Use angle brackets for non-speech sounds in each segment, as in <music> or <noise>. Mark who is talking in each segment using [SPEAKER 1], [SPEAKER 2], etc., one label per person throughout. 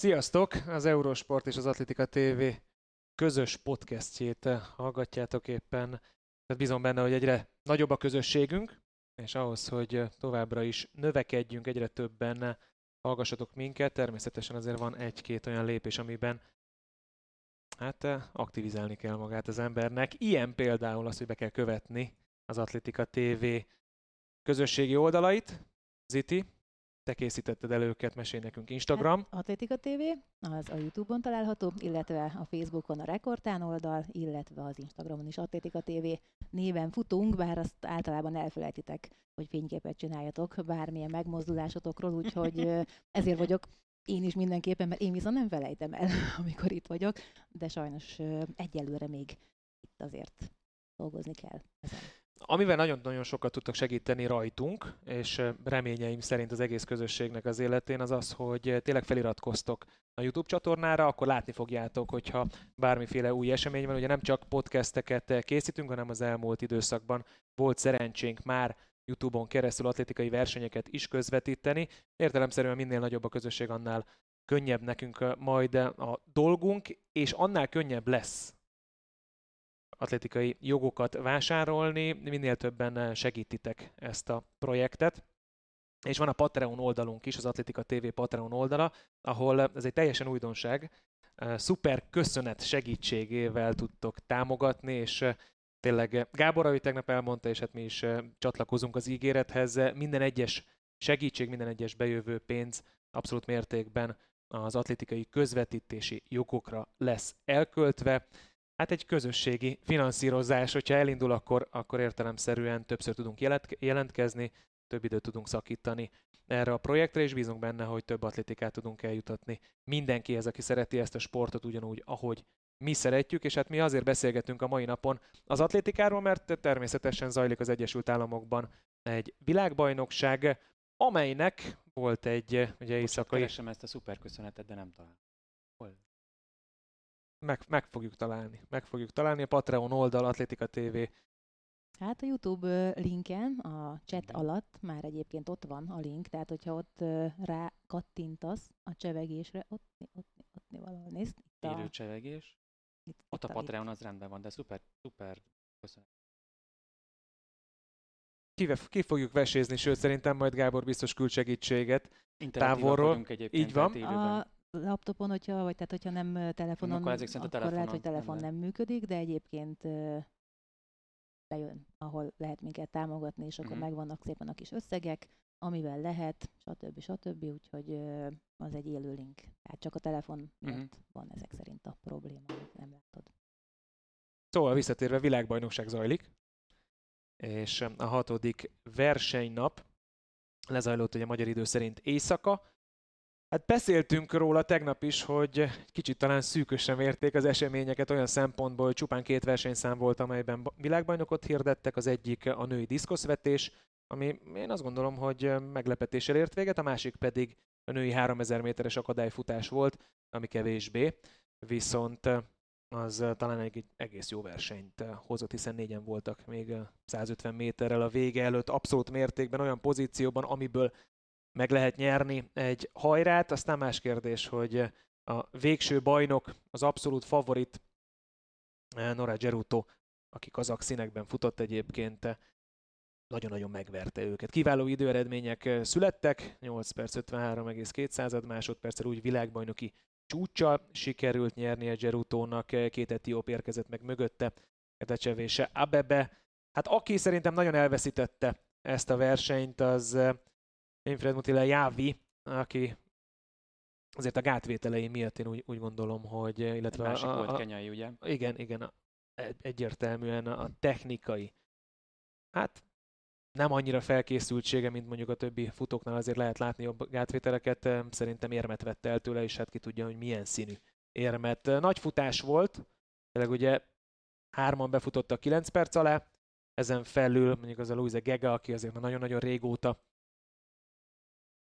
[SPEAKER 1] Sziasztok! Az Eurosport és az Atletika TV közös podcastjét hallgatjátok éppen. Tehát bízom benne, hogy egyre nagyobb a közösségünk, és ahhoz, hogy továbbra is növekedjünk, egyre többen hallgassatok minket, természetesen azért van egy-két olyan lépés, amiben hát aktivizálni kell magát az embernek. Ilyen például az, hogy be kell követni az Atletika TV közösségi oldalait. Ziti, te készítetted el őket, mesélj nekünk Instagram.
[SPEAKER 2] Hát, Atlétika TV, az a Youtube-on található, illetve a Facebookon a Rekordtán oldal, illetve az Instagramon is Atlétika TV néven futunk, bár azt általában elfelejtitek, hogy fényképet csináljatok bármilyen megmozdulásotokról, úgyhogy ezért vagyok én is mindenképpen, mert én viszont nem felejtem el, <laughs> amikor itt vagyok, de sajnos egyelőre még itt azért dolgozni kell ezen.
[SPEAKER 1] Amivel nagyon-nagyon sokat tudtak segíteni rajtunk, és reményeim szerint az egész közösségnek az életén, az az, hogy tényleg feliratkoztok a YouTube csatornára, akkor látni fogjátok, hogyha bármiféle új esemény van. Ugye nem csak podcasteket készítünk, hanem az elmúlt időszakban volt szerencsénk már YouTube-on keresztül atlétikai versenyeket is közvetíteni. Értelemszerűen minél nagyobb a közösség, annál könnyebb nekünk majd a dolgunk, és annál könnyebb lesz atlétikai jogokat vásárolni, minél többen segítitek ezt a projektet. És van a Patreon oldalunk is, az Atlétika TV Patreon oldala, ahol ez egy teljesen újdonság, szuper köszönet segítségével tudtok támogatni, és tényleg Gábor, ahogy tegnap elmondta, és hát mi is csatlakozunk az ígérethez, minden egyes segítség, minden egyes bejövő pénz abszolút mértékben az atlétikai közvetítési jogokra lesz elköltve. Hát egy közösségi finanszírozás, hogyha elindul, akkor, akkor értelemszerűen többször tudunk jelentkezni, több időt tudunk szakítani erre a projektre, és bízunk benne, hogy több atlétikát tudunk eljutatni mindenkihez, aki szereti ezt a sportot ugyanúgy, ahogy mi szeretjük, és hát mi azért beszélgetünk a mai napon az atlétikáról, mert természetesen zajlik az Egyesült Államokban egy világbajnokság, amelynek volt egy ugye éjszakai...
[SPEAKER 3] Keresem ezt a szuperköszönetet, de nem találom.
[SPEAKER 1] Meg, meg fogjuk találni. Meg fogjuk találni. A Patreon oldal, Atlétika TV.
[SPEAKER 2] Hát a YouTube linken, a chat alatt már egyébként ott van a link, tehát hogyha ott rá kattintasz a csevegésre, ott, ott, ott, ott valahol nézd.
[SPEAKER 3] Élő csevegés. Itt, ott a Patreon az rendben van, de szuper, szuper, köszönöm.
[SPEAKER 1] Ki, ki fogjuk vesézni, sőt szerintem majd Gábor biztos küld segítséget távolról. Így van.
[SPEAKER 2] A laptopon, hogyha, vagy tehát hogyha nem telefonon, akkor, ezek akkor telefonon lehet, hogy telefon nem, nem működik, de egyébként bejön, ahol lehet minket támogatni, és akkor mm-hmm. megvannak szépen a kis összegek, amivel lehet, stb. stb. Úgyhogy az egy élő link. Tehát csak a telefon miatt mm-hmm. van ezek szerint a probléma, hogy nem látod.
[SPEAKER 1] Szóval visszatérve, világbajnokság zajlik, és a hatodik versenynap lezajlott ugye magyar idő szerint éjszaka. Hát beszéltünk róla tegnap is, hogy kicsit talán szűkösen mérték az eseményeket olyan szempontból, hogy csupán két versenyszám volt, amelyben világbajnokot hirdettek, az egyik a női diszkoszvetés, ami én azt gondolom, hogy meglepetéssel ért véget, a másik pedig a női 3000 méteres akadályfutás volt, ami kevésbé, viszont az talán egy egész jó versenyt hozott, hiszen négyen voltak még 150 méterrel a vége előtt, abszolút mértékben, olyan pozícióban, amiből meg lehet nyerni egy hajrát. Aztán más kérdés, hogy a végső bajnok, az abszolút favorit Nora Geruto, aki kazak színekben futott egyébként, nagyon-nagyon megverte őket. Kiváló időeredmények születtek, 8 perc 53,2 másodperccel úgy világbajnoki csúcsa sikerült nyerni a Gerutónak, két etióp érkezett meg mögötte, Ketecsevése Abebe. Hát aki szerintem nagyon elveszítette ezt a versenyt, az Infred Mutile Jávi, aki azért a gátvételei miatt én úgy, úgy gondolom, hogy...
[SPEAKER 3] Illetve Egy másik a, a, volt kenyai, ugye?
[SPEAKER 1] Igen, igen, egyértelműen a technikai. Hát nem annyira felkészültsége, mint mondjuk a többi futóknál azért lehet látni jobb gátvételeket. Szerintem érmet vett el tőle, és hát ki tudja, hogy milyen színű érmet. Nagy futás volt, tényleg ugye hárman befutottak 9 perc alá, ezen felül mondjuk az a Louise Gega, aki azért már nagyon-nagyon régóta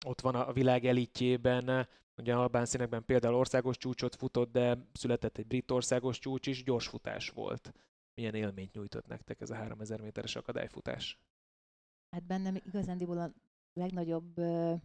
[SPEAKER 1] ott van a világ elitjében, ugye albán színekben például országos csúcsot futott, de született egy brit országos csúcs is, gyors futás volt. Milyen élményt nyújtott nektek ez a 3000 méteres akadályfutás?
[SPEAKER 2] Hát bennem igazándiból a legnagyobb uh,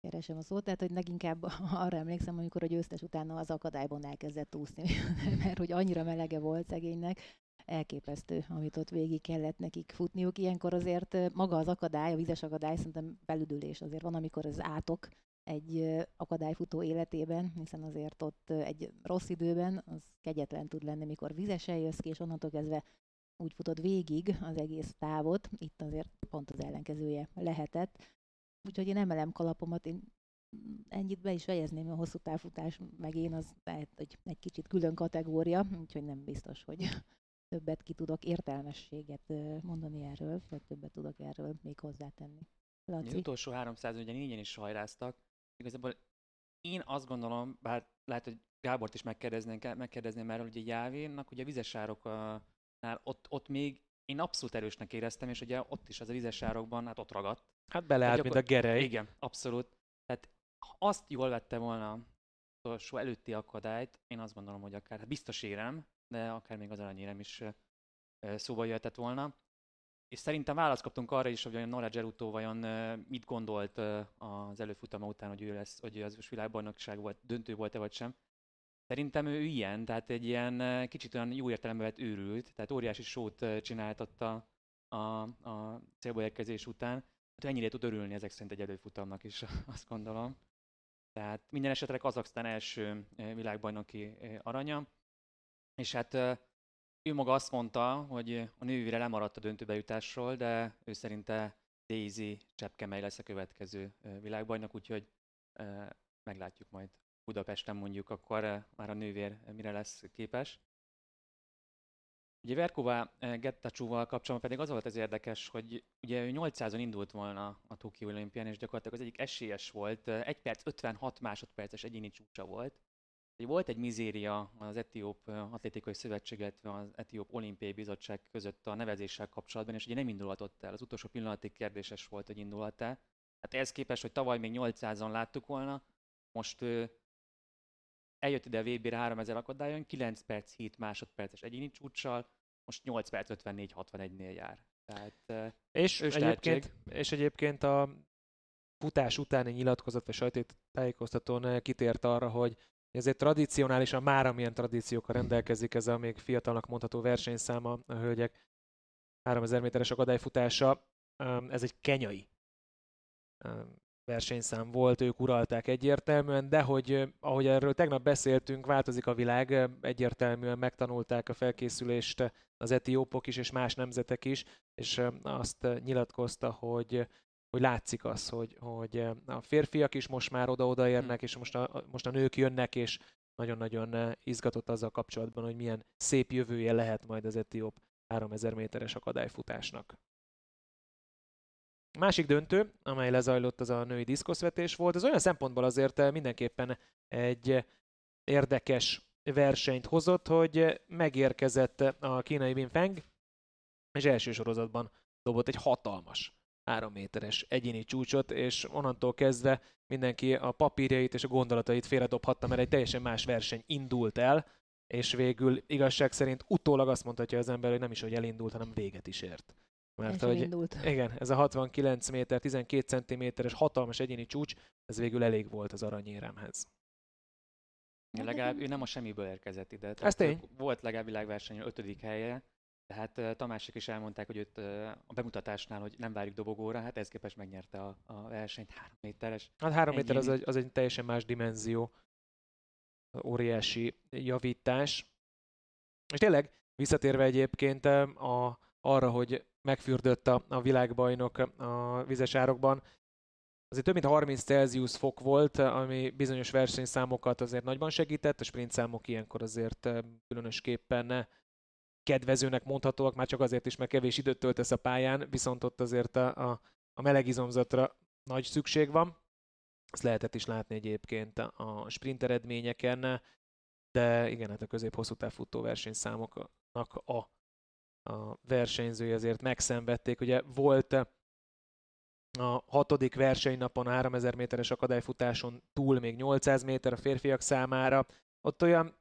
[SPEAKER 2] keresem a szót, tehát hogy leginkább <laughs> arra emlékszem, amikor a győztes utána az akadályban elkezdett úszni, <laughs> mert hogy annyira melege volt szegénynek, elképesztő, amit ott végig kellett nekik futniuk. Ilyenkor azért maga az akadály, a vizes akadály szerintem belüdülés azért van, amikor az átok egy akadályfutó életében, hiszen azért ott egy rossz időben az kegyetlen tud lenni, mikor vizesen jössz ki, és onnantól kezdve úgy futod végig az egész távot, itt azért pont az ellenkezője lehetett. Úgyhogy én emelem kalapomat, én ennyit be is fejezném a hosszú távfutás, meg én az lehet, hogy egy kicsit külön kategória, úgyhogy nem biztos, hogy többet ki tudok értelmességet mondani erről, vagy többet tudok erről még hozzátenni.
[SPEAKER 3] Laci? Az utolsó 300 ugye négyen is hajráztak. Igazából én azt gondolom, bár lehet, hogy Gábort is megkérdezném, megkérdezném erről, hogy a Jávénnak ugye a vizesároknál ott, ott még én abszolút erősnek éreztem, és ugye ott is az a vizesárokban, hát ott ragadt.
[SPEAKER 1] Hát beleállt, mint a gerej.
[SPEAKER 3] Igen, abszolút. Tehát azt jól vette volna utolsó előtti akadályt, én azt gondolom, hogy akár hát biztos érem, de akár még az aranyérem is szóba jöhetett volna. És szerintem választ kaptunk arra is, hogy a Nora Geruto vajon mit gondolt az előfutama után, hogy ő lesz, hogy az világbajnokság volt, döntő volt-e vagy sem. Szerintem ő ilyen, tehát egy ilyen kicsit olyan jó értelemben vett őrült, tehát óriási sót csinált a, a, a célba érkezés után. Hát ennyire tud örülni ezek szerint egy előfutamnak is, <laughs> azt gondolom. Tehát minden esetre Kazaksztán első világbajnoki aranya. És hát ő maga azt mondta, hogy a nővére lemaradt a döntőbejutásról, de ő szerinte Daisy Csepkemely lesz a következő világbajnok, úgyhogy meglátjuk majd Budapesten mondjuk, akkor már a nővér mire lesz képes. Ugye Verkova Gettacsúval kapcsolatban pedig az volt az érdekes, hogy ugye ő 800-on indult volna a Tokió olimpián, és gyakorlatilag az egyik esélyes volt. 1 perc 56 másodperces egyéni csúcsa volt. Volt egy mizéria az Etióp Atlétikai Szövetség, illetve az Etióp Olimpiai Bizottság között a nevezéssel kapcsolatban, és ugye nem indulhatott el. Az utolsó pillanatig kérdéses volt, hogy indulhat el. Hát ehhez képest, hogy tavaly még 800-an láttuk volna, most eljött ide a VB-re 3000 akadályon, 9 perc 7 másodperces egyéni csúcssal, most 8 perc 54-61-nél jár. Tehát,
[SPEAKER 1] és, egyébként, és egyébként a futás utáni nyilatkozat vagy sajtótájékoztatón kitért arra, hogy ezért tradicionálisan már amilyen tradíciókkal rendelkezik ez a még fiatalnak mondható versenyszáma a hölgyek 3000 méteres akadályfutása, ez egy kenyai versenyszám volt, ők uralták egyértelműen, de hogy ahogy erről tegnap beszéltünk, változik a világ, egyértelműen megtanulták a felkészülést az etiópok is, és más nemzetek is, és azt nyilatkozta, hogy hogy látszik az, hogy, hogy a férfiak is most már oda-oda érnek, és most a, most a nők jönnek, és nagyon-nagyon izgatott azzal kapcsolatban, hogy milyen szép jövője lehet majd az etióp 3000 méteres akadályfutásnak. Másik döntő, amely lezajlott, az a női diszkoszvetés volt. Ez olyan szempontból azért mindenképpen egy érdekes versenyt hozott, hogy megérkezett a kínai Wim Feng, és első sorozatban dobott egy hatalmas három méteres egyéni csúcsot, és onnantól kezdve mindenki a papírjait és a gondolatait félredobhatta, mert egy teljesen más verseny indult el, és végül igazság szerint utólag azt mondhatja az ember, hogy nem is, hogy elindult, hanem véget is ért.
[SPEAKER 2] Mert hogy, indult.
[SPEAKER 1] igen, ez a 69 méter, 12 centiméteres hatalmas egyéni csúcs, ez végül elég volt az aranyéremhez.
[SPEAKER 3] Legalább ő nem a semmiből érkezett ide.
[SPEAKER 1] Ez tény.
[SPEAKER 3] Volt legalább világversenyen ötödik helye, tehát Tamásik is elmondták, hogy őt a bemutatásnál, hogy nem várjuk dobogóra, hát ez képest megnyerte a, a versenyt, három méteres.
[SPEAKER 1] Hát három méter az egy, az egy teljesen más dimenzió, óriási javítás. És tényleg, visszatérve egyébként a, arra, hogy megfürdött a, a világbajnok a vizes árokban, azért több mint 30 Celsius fok volt, ami bizonyos versenyszámokat azért nagyban segített, a sprint számok ilyenkor azért különösképpen kedvezőnek mondhatóak, már csak azért is, mert kevés időt töltesz a pályán, viszont ott azért a, a, a meleg izomzatra nagy szükség van. Ezt lehetett is látni egyébként a sprint eredményeken, de igen, hát a közép-hosszú távfutó versenyszámoknak a, a versenyzői azért megszenvedték. Ugye volt a hatodik versenynapon a 3000 méteres akadályfutáson túl még 800 méter a férfiak számára. Ott olyan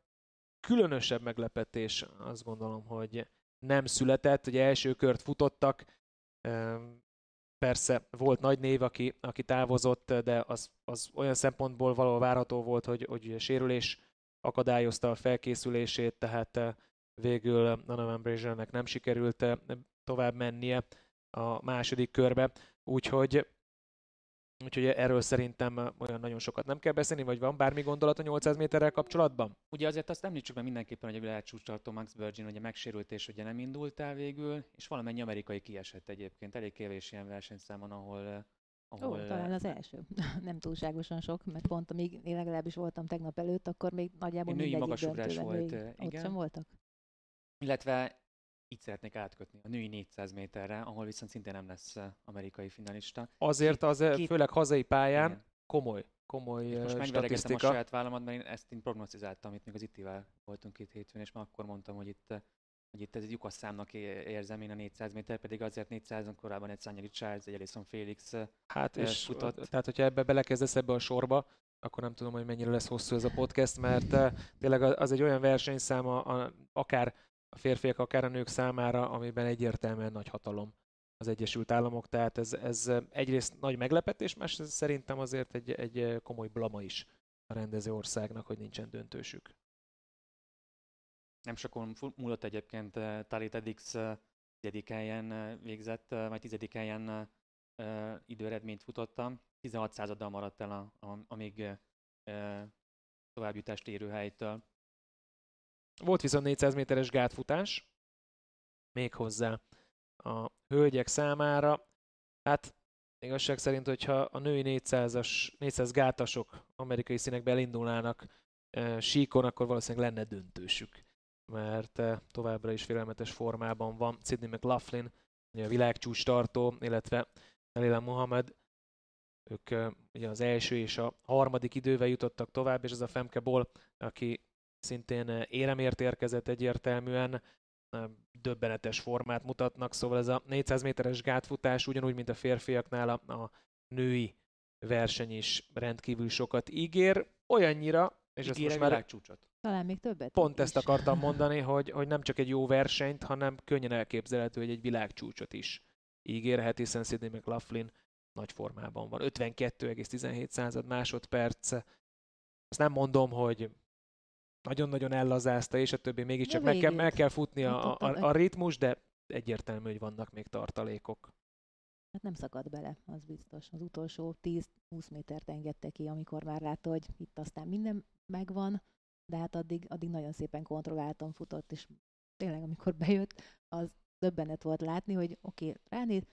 [SPEAKER 1] különösebb meglepetés azt gondolom, hogy nem született. Ugye első kört futottak, persze volt nagy név, aki, aki távozott, de az, az olyan szempontból való várható volt, hogy, hogy sérülés akadályozta a felkészülését, tehát végül Donovan Braziernek nem sikerült tovább mennie a második körbe, úgyhogy Úgyhogy erről szerintem olyan nagyon sokat nem kell beszélni, vagy van bármi gondolat a 800 méterrel kapcsolatban?
[SPEAKER 3] Ugye azért azt említsük meg mindenképpen, hogy a világcsúcstartó Max Virgin ugye megsérült és ugye nem indult el végül, és valamennyi amerikai kiesett egyébként. Elég kevés ilyen versenyszámon, ahol
[SPEAKER 2] ahol... Ó, talán az első. <laughs> nem túlságosan sok, mert pont amíg én legalábbis voltam tegnap előtt, akkor még nagyjából
[SPEAKER 3] női
[SPEAKER 2] mindegyik
[SPEAKER 3] magasugrás volt,
[SPEAKER 2] igen.
[SPEAKER 3] Ott
[SPEAKER 2] sem voltak?
[SPEAKER 3] Illetve így szeretnék átkötni a női 400 méterre, ahol viszont szintén nem lesz amerikai finalista.
[SPEAKER 1] Azért az két... főleg hazai pályán igen. komoly, komoly Itt most
[SPEAKER 3] megveregettem a saját vállamat, mert én ezt én prognosztizáltam, itt még az ITIvel voltunk két hétfőn, és már akkor mondtam, hogy itt hogy itt ez egy lyukas számnak érzem én a 400 méter, pedig azért 400 korábban egy Szányeli Charles, egy Alison Felix
[SPEAKER 1] Hát és futott. tehát, hogyha ebbe belekezdesz ebbe a sorba, akkor nem tudom, hogy mennyire lesz hosszú ez a podcast, mert tényleg az egy olyan versenyszám, a, akár a férfiak, akár a nők számára, amiben egyértelműen nagy hatalom az Egyesült Államok, tehát ez, ez egyrészt nagy meglepetés, másrészt szerintem azért egy, egy komoly blama is a rendező országnak, hogy nincsen döntősük.
[SPEAKER 3] Nem sokon múlott egyébként Talit Edix tizedik helyen végzett, vagy tizedik helyen időeredményt futottam. 16 századdal maradt el, a, a, amíg továbbjutást érő helytől.
[SPEAKER 1] Volt viszont 400 méteres gátfutás, méghozzá a hölgyek számára. Hát igazság szerint, hogyha a női 400-as, 400 gátasok amerikai színekbe elindulnának e, síkon, akkor valószínűleg lenne döntősük. Mert e, továbbra is félelmetes formában van Sidney McLaughlin, a világcsúcs tartó, illetve Elila Muhammad. Ők e, ugye az első és a harmadik idővel jutottak tovább, és ez a Femke Boll, aki szintén eh, éremért érkezett egyértelműen, eh, döbbenetes formát mutatnak, szóval ez a 400 méteres gátfutás ugyanúgy, mint a férfiaknál a, a női verseny is rendkívül sokat ígér, olyannyira, és
[SPEAKER 3] ezt most már csúcsot.
[SPEAKER 2] Talán még többet.
[SPEAKER 1] Pont is. ezt akartam <laughs> mondani, hogy, hogy nem csak egy jó versenyt, hanem könnyen elképzelhető, hogy egy világcsúcsot is ígérhet, hiszen Sidney McLaughlin nagy formában van. 52,17 másodperc. Azt nem mondom, hogy nagyon-nagyon ellazázta, és a többi mégiscsak meg kell, meg kell futni a, a, a ritmus, de egyértelmű, hogy vannak még tartalékok.
[SPEAKER 2] Hát nem szakad bele, az biztos. Az utolsó 10-20 métert engedte ki, amikor már látta, hogy itt aztán minden megvan, de hát addig, addig nagyon szépen kontrolláltan futott, és tényleg amikor bejött, az döbbenet volt látni, hogy oké, okay, ránéz,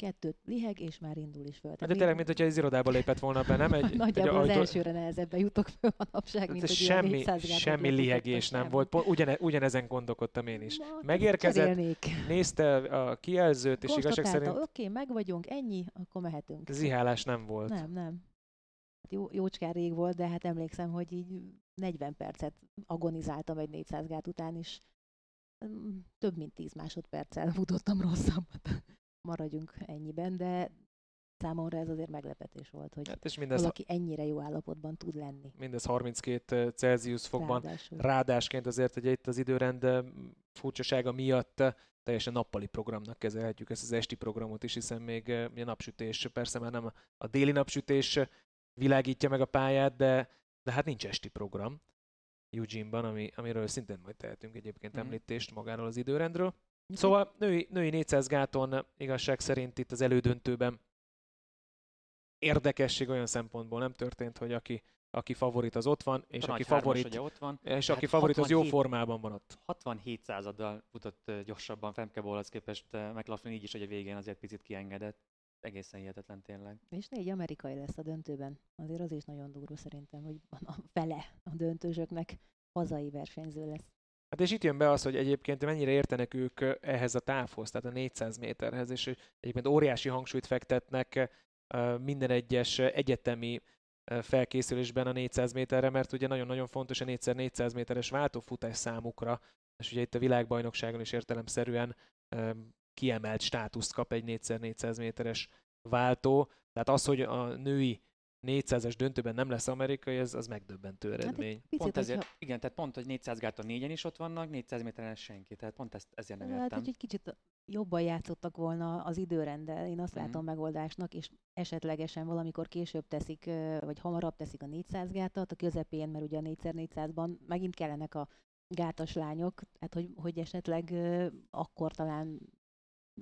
[SPEAKER 2] kettőt liheg, és már indul is föl.
[SPEAKER 1] Hát de tényleg, mint hogyha az irodába lépett volna be, nem? Egy, <laughs>
[SPEAKER 2] Nagyjából egy az ajtó... elsőre nehezebben jutok föl manapság, mint hogy
[SPEAKER 1] semmi, semmi lihegés nem volt. Pont ugyane, ugyanezen gondolkodtam én is. Ma, Megérkezett, cserélnék. nézte a kijelzőt, és igazság szerint...
[SPEAKER 2] Oké, okay, meg vagyunk, ennyi, akkor mehetünk.
[SPEAKER 1] Zihálás nem volt.
[SPEAKER 2] Nem, nem. Hát jó, jócskán rég volt, de hát emlékszem, hogy így 40 percet agonizáltam egy 400 gát után is. Több mint 10 másodperccel futottam rosszabbat maradjunk ennyiben, de számomra ez azért meglepetés volt, hogy hát és mindez valaki ennyire jó állapotban tud lenni.
[SPEAKER 1] Mindez 32 Celsius fokban. Ráadásul. Rádásként azért, hogy itt az időrend furcsasága miatt teljesen nappali programnak kezelhetjük ezt az esti programot is, hiszen még a napsütés, persze már nem a déli napsütés világítja meg a pályát, de, de hát nincs esti program Eugene-ban, ami, amiről szintén majd tehetünk egyébként mm. említést magáról az időrendről. Szóval női, női 400 gáton igazság szerint itt az elődöntőben érdekesség olyan szempontból nem történt, hogy aki, aki favorit az ott van, és a aki favorit, ugye ott van. És hát aki favorit 67, az jó formában van ott.
[SPEAKER 3] 67 századdal futott gyorsabban Femkeból, képest McLaughlin így is, hogy a végén azért picit kiengedett. Egészen hihetetlen tényleg.
[SPEAKER 2] És négy amerikai lesz a döntőben. Azért az is nagyon durva szerintem, hogy a fele a döntősöknek hazai versenyző lesz.
[SPEAKER 1] Hát és itt jön be az, hogy egyébként mennyire értenek ők ehhez a távhoz, tehát a 400 méterhez, és egyébként óriási hangsúlyt fektetnek minden egyes egyetemi felkészülésben a 400 méterre, mert ugye nagyon-nagyon fontos a 4x400 méteres váltófutás számukra, és ugye itt a világbajnokságon is értelemszerűen kiemelt státuszt kap egy 4x400 méteres váltó. Tehát az, hogy a női 400-es döntőben nem lesz amerikai, ez az megdöbbentő hát eredmény.
[SPEAKER 3] Hát pont ezért, ha... igen, tehát pont, hogy 400 gáton négyen is ott vannak, 400 méteren senki, tehát pont ezt, ezért nem
[SPEAKER 2] hát, értem. Hát, egy kicsit jobban játszottak volna az időrenddel, én azt
[SPEAKER 3] Mhm.
[SPEAKER 2] látom megoldásnak, és esetlegesen valamikor később teszik, vagy hamarabb teszik a 400 gátat, a közepén, mert ugye a 4x400-ban megint kellenek a gátas lányok, tehát hogy, hogy esetleg akkor talán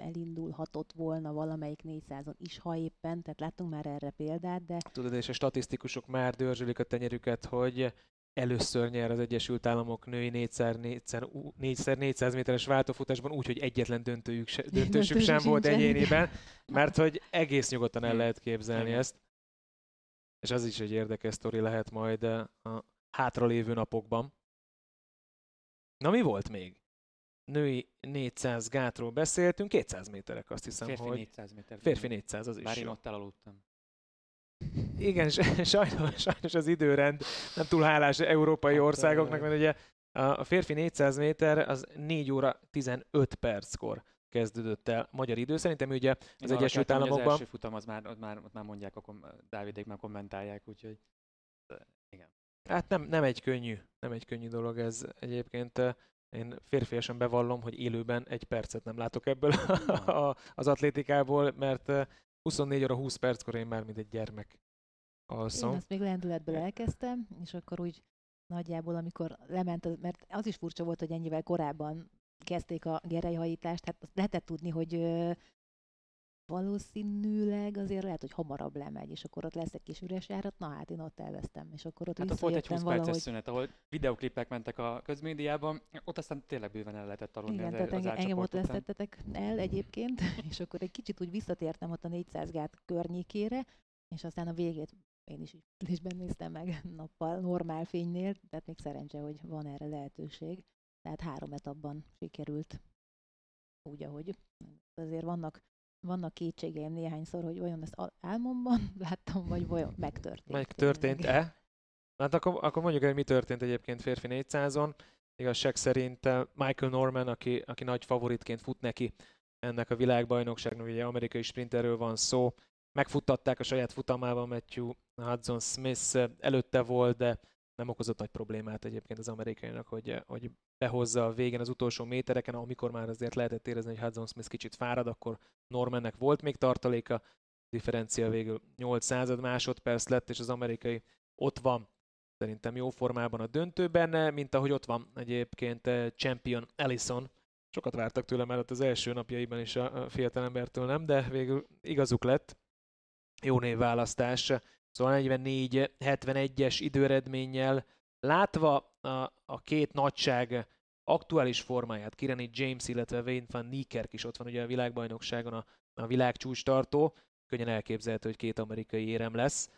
[SPEAKER 2] elindulhatott volna valamelyik 400-on is, ha éppen, tehát láttunk már erre példát, de
[SPEAKER 1] Tudod, és a statisztikusok már dörzsölik a tenyerüket, hogy először nyer az Egyesült Államok női 4x400 méteres váltófutásban úgy, hogy egyetlen döntőjük se, döntősük sem volt egyéniben, mert hogy egész nyugodtan el lehet képzelni ezt. És az is egy érdekes sztori lehet majd eh, a hátralévő napokban. Na mi volt még? Női 400 gátról beszéltünk, 200 méterek azt hiszem,
[SPEAKER 3] Férfi
[SPEAKER 1] hogy...
[SPEAKER 3] 400 méter.
[SPEAKER 1] Férfi 400, az is
[SPEAKER 3] Bár én
[SPEAKER 1] jó.
[SPEAKER 3] ott elaludtam.
[SPEAKER 1] Igen, <laughs> sajnos, sajnos az időrend nem túl hálás európai
[SPEAKER 3] Hát,
[SPEAKER 1] országoknak, mert ugye a férfi 400 méter az 4 óra 15 perckor kezdődött el magyar idő. Szerintem ugye
[SPEAKER 3] Én
[SPEAKER 1] az Egyesült
[SPEAKER 3] hogy
[SPEAKER 1] Államokban...
[SPEAKER 3] Az első futam, az már, ott már, ott már mondják, a kom- Dávidék már kommentálják, úgyhogy igen.
[SPEAKER 1] Hát nem, nem egy könnyű, nem egy könnyű dolog ez egyébként. Én férfiasan bevallom, hogy élőben egy percet nem látok ebből <laughs> a, az atlétikából, mert eh, 24 óra 20 perckor én már mint egy gyermek
[SPEAKER 2] Én
[SPEAKER 1] alszom.
[SPEAKER 2] azt még lendületből elkezdtem, és akkor úgy nagyjából, amikor lement, az, mert az is furcsa volt, hogy ennyivel korábban kezdték a gerelyhajítást, hát lehetett tudni, hogy valószínűleg azért lehet, hogy hamarabb lemegy, és akkor ott lesz egy kis üres járat, na hát én ott elvesztem, és akkor ott
[SPEAKER 3] Hát ott volt egy 20
[SPEAKER 2] visszajöttem
[SPEAKER 3] perces
[SPEAKER 2] valahogy.
[SPEAKER 3] szünet, ahol videoklipek mentek a közmédiában, ott aztán tényleg bőven el lehetett aludni
[SPEAKER 2] Igen,
[SPEAKER 3] az,
[SPEAKER 2] tehát
[SPEAKER 3] az
[SPEAKER 2] engem, ott vesztettetek el egyébként, <laughs> és akkor egy kicsit úgy visszatértem ott a 400 gát környékére, és aztán a végét én is ismétlésben néztem meg <laughs> nappal, normál fénynél, tehát még szerencse, hogy van erre lehetőség. Tehát három etapban sikerült úgy, ahogy azért vannak, vannak kétségeim néhányszor, hogy vajon ezt álmomban <laughs> láttam, vagy vajon megtörtént.
[SPEAKER 1] Megtörtént-e? Hát akkor, akkor mondjuk el, mi történt egyébként férfi 400-on. Igazság szerint eh, Michael Norman, aki, aki nagy favoritként fut neki ennek a világbajnokságnak, ugye amerikai sprinterről van szó, megfuttatták a saját futamában Matthew Hudson Smith eh, előtte volt, de nem okozott nagy problémát egyébként az amerikainak, hogy, hogy behozza a végén az utolsó métereken, amikor már azért lehetett érezni, hogy Hudson Smith kicsit fárad, akkor Normannek volt még tartaléka, differencia végül 8 század másodperc lett, és az amerikai ott van szerintem jó formában a döntőben, mint ahogy ott van egyébként eh, Champion Ellison. Sokat vártak tőle ott az első napjaiban is a a fiatalembertől nem, de végül igazuk lett. Jó névválasztás. Szóval 44-71-es időeredménnyel látva a, a két nagyság aktuális formáját, Kireni James, illetve Wayne van Niekerk is ott van ugye a világbajnokságon a, a világcsúcs tartó, könnyen elképzelhető, hogy két amerikai érem lesz.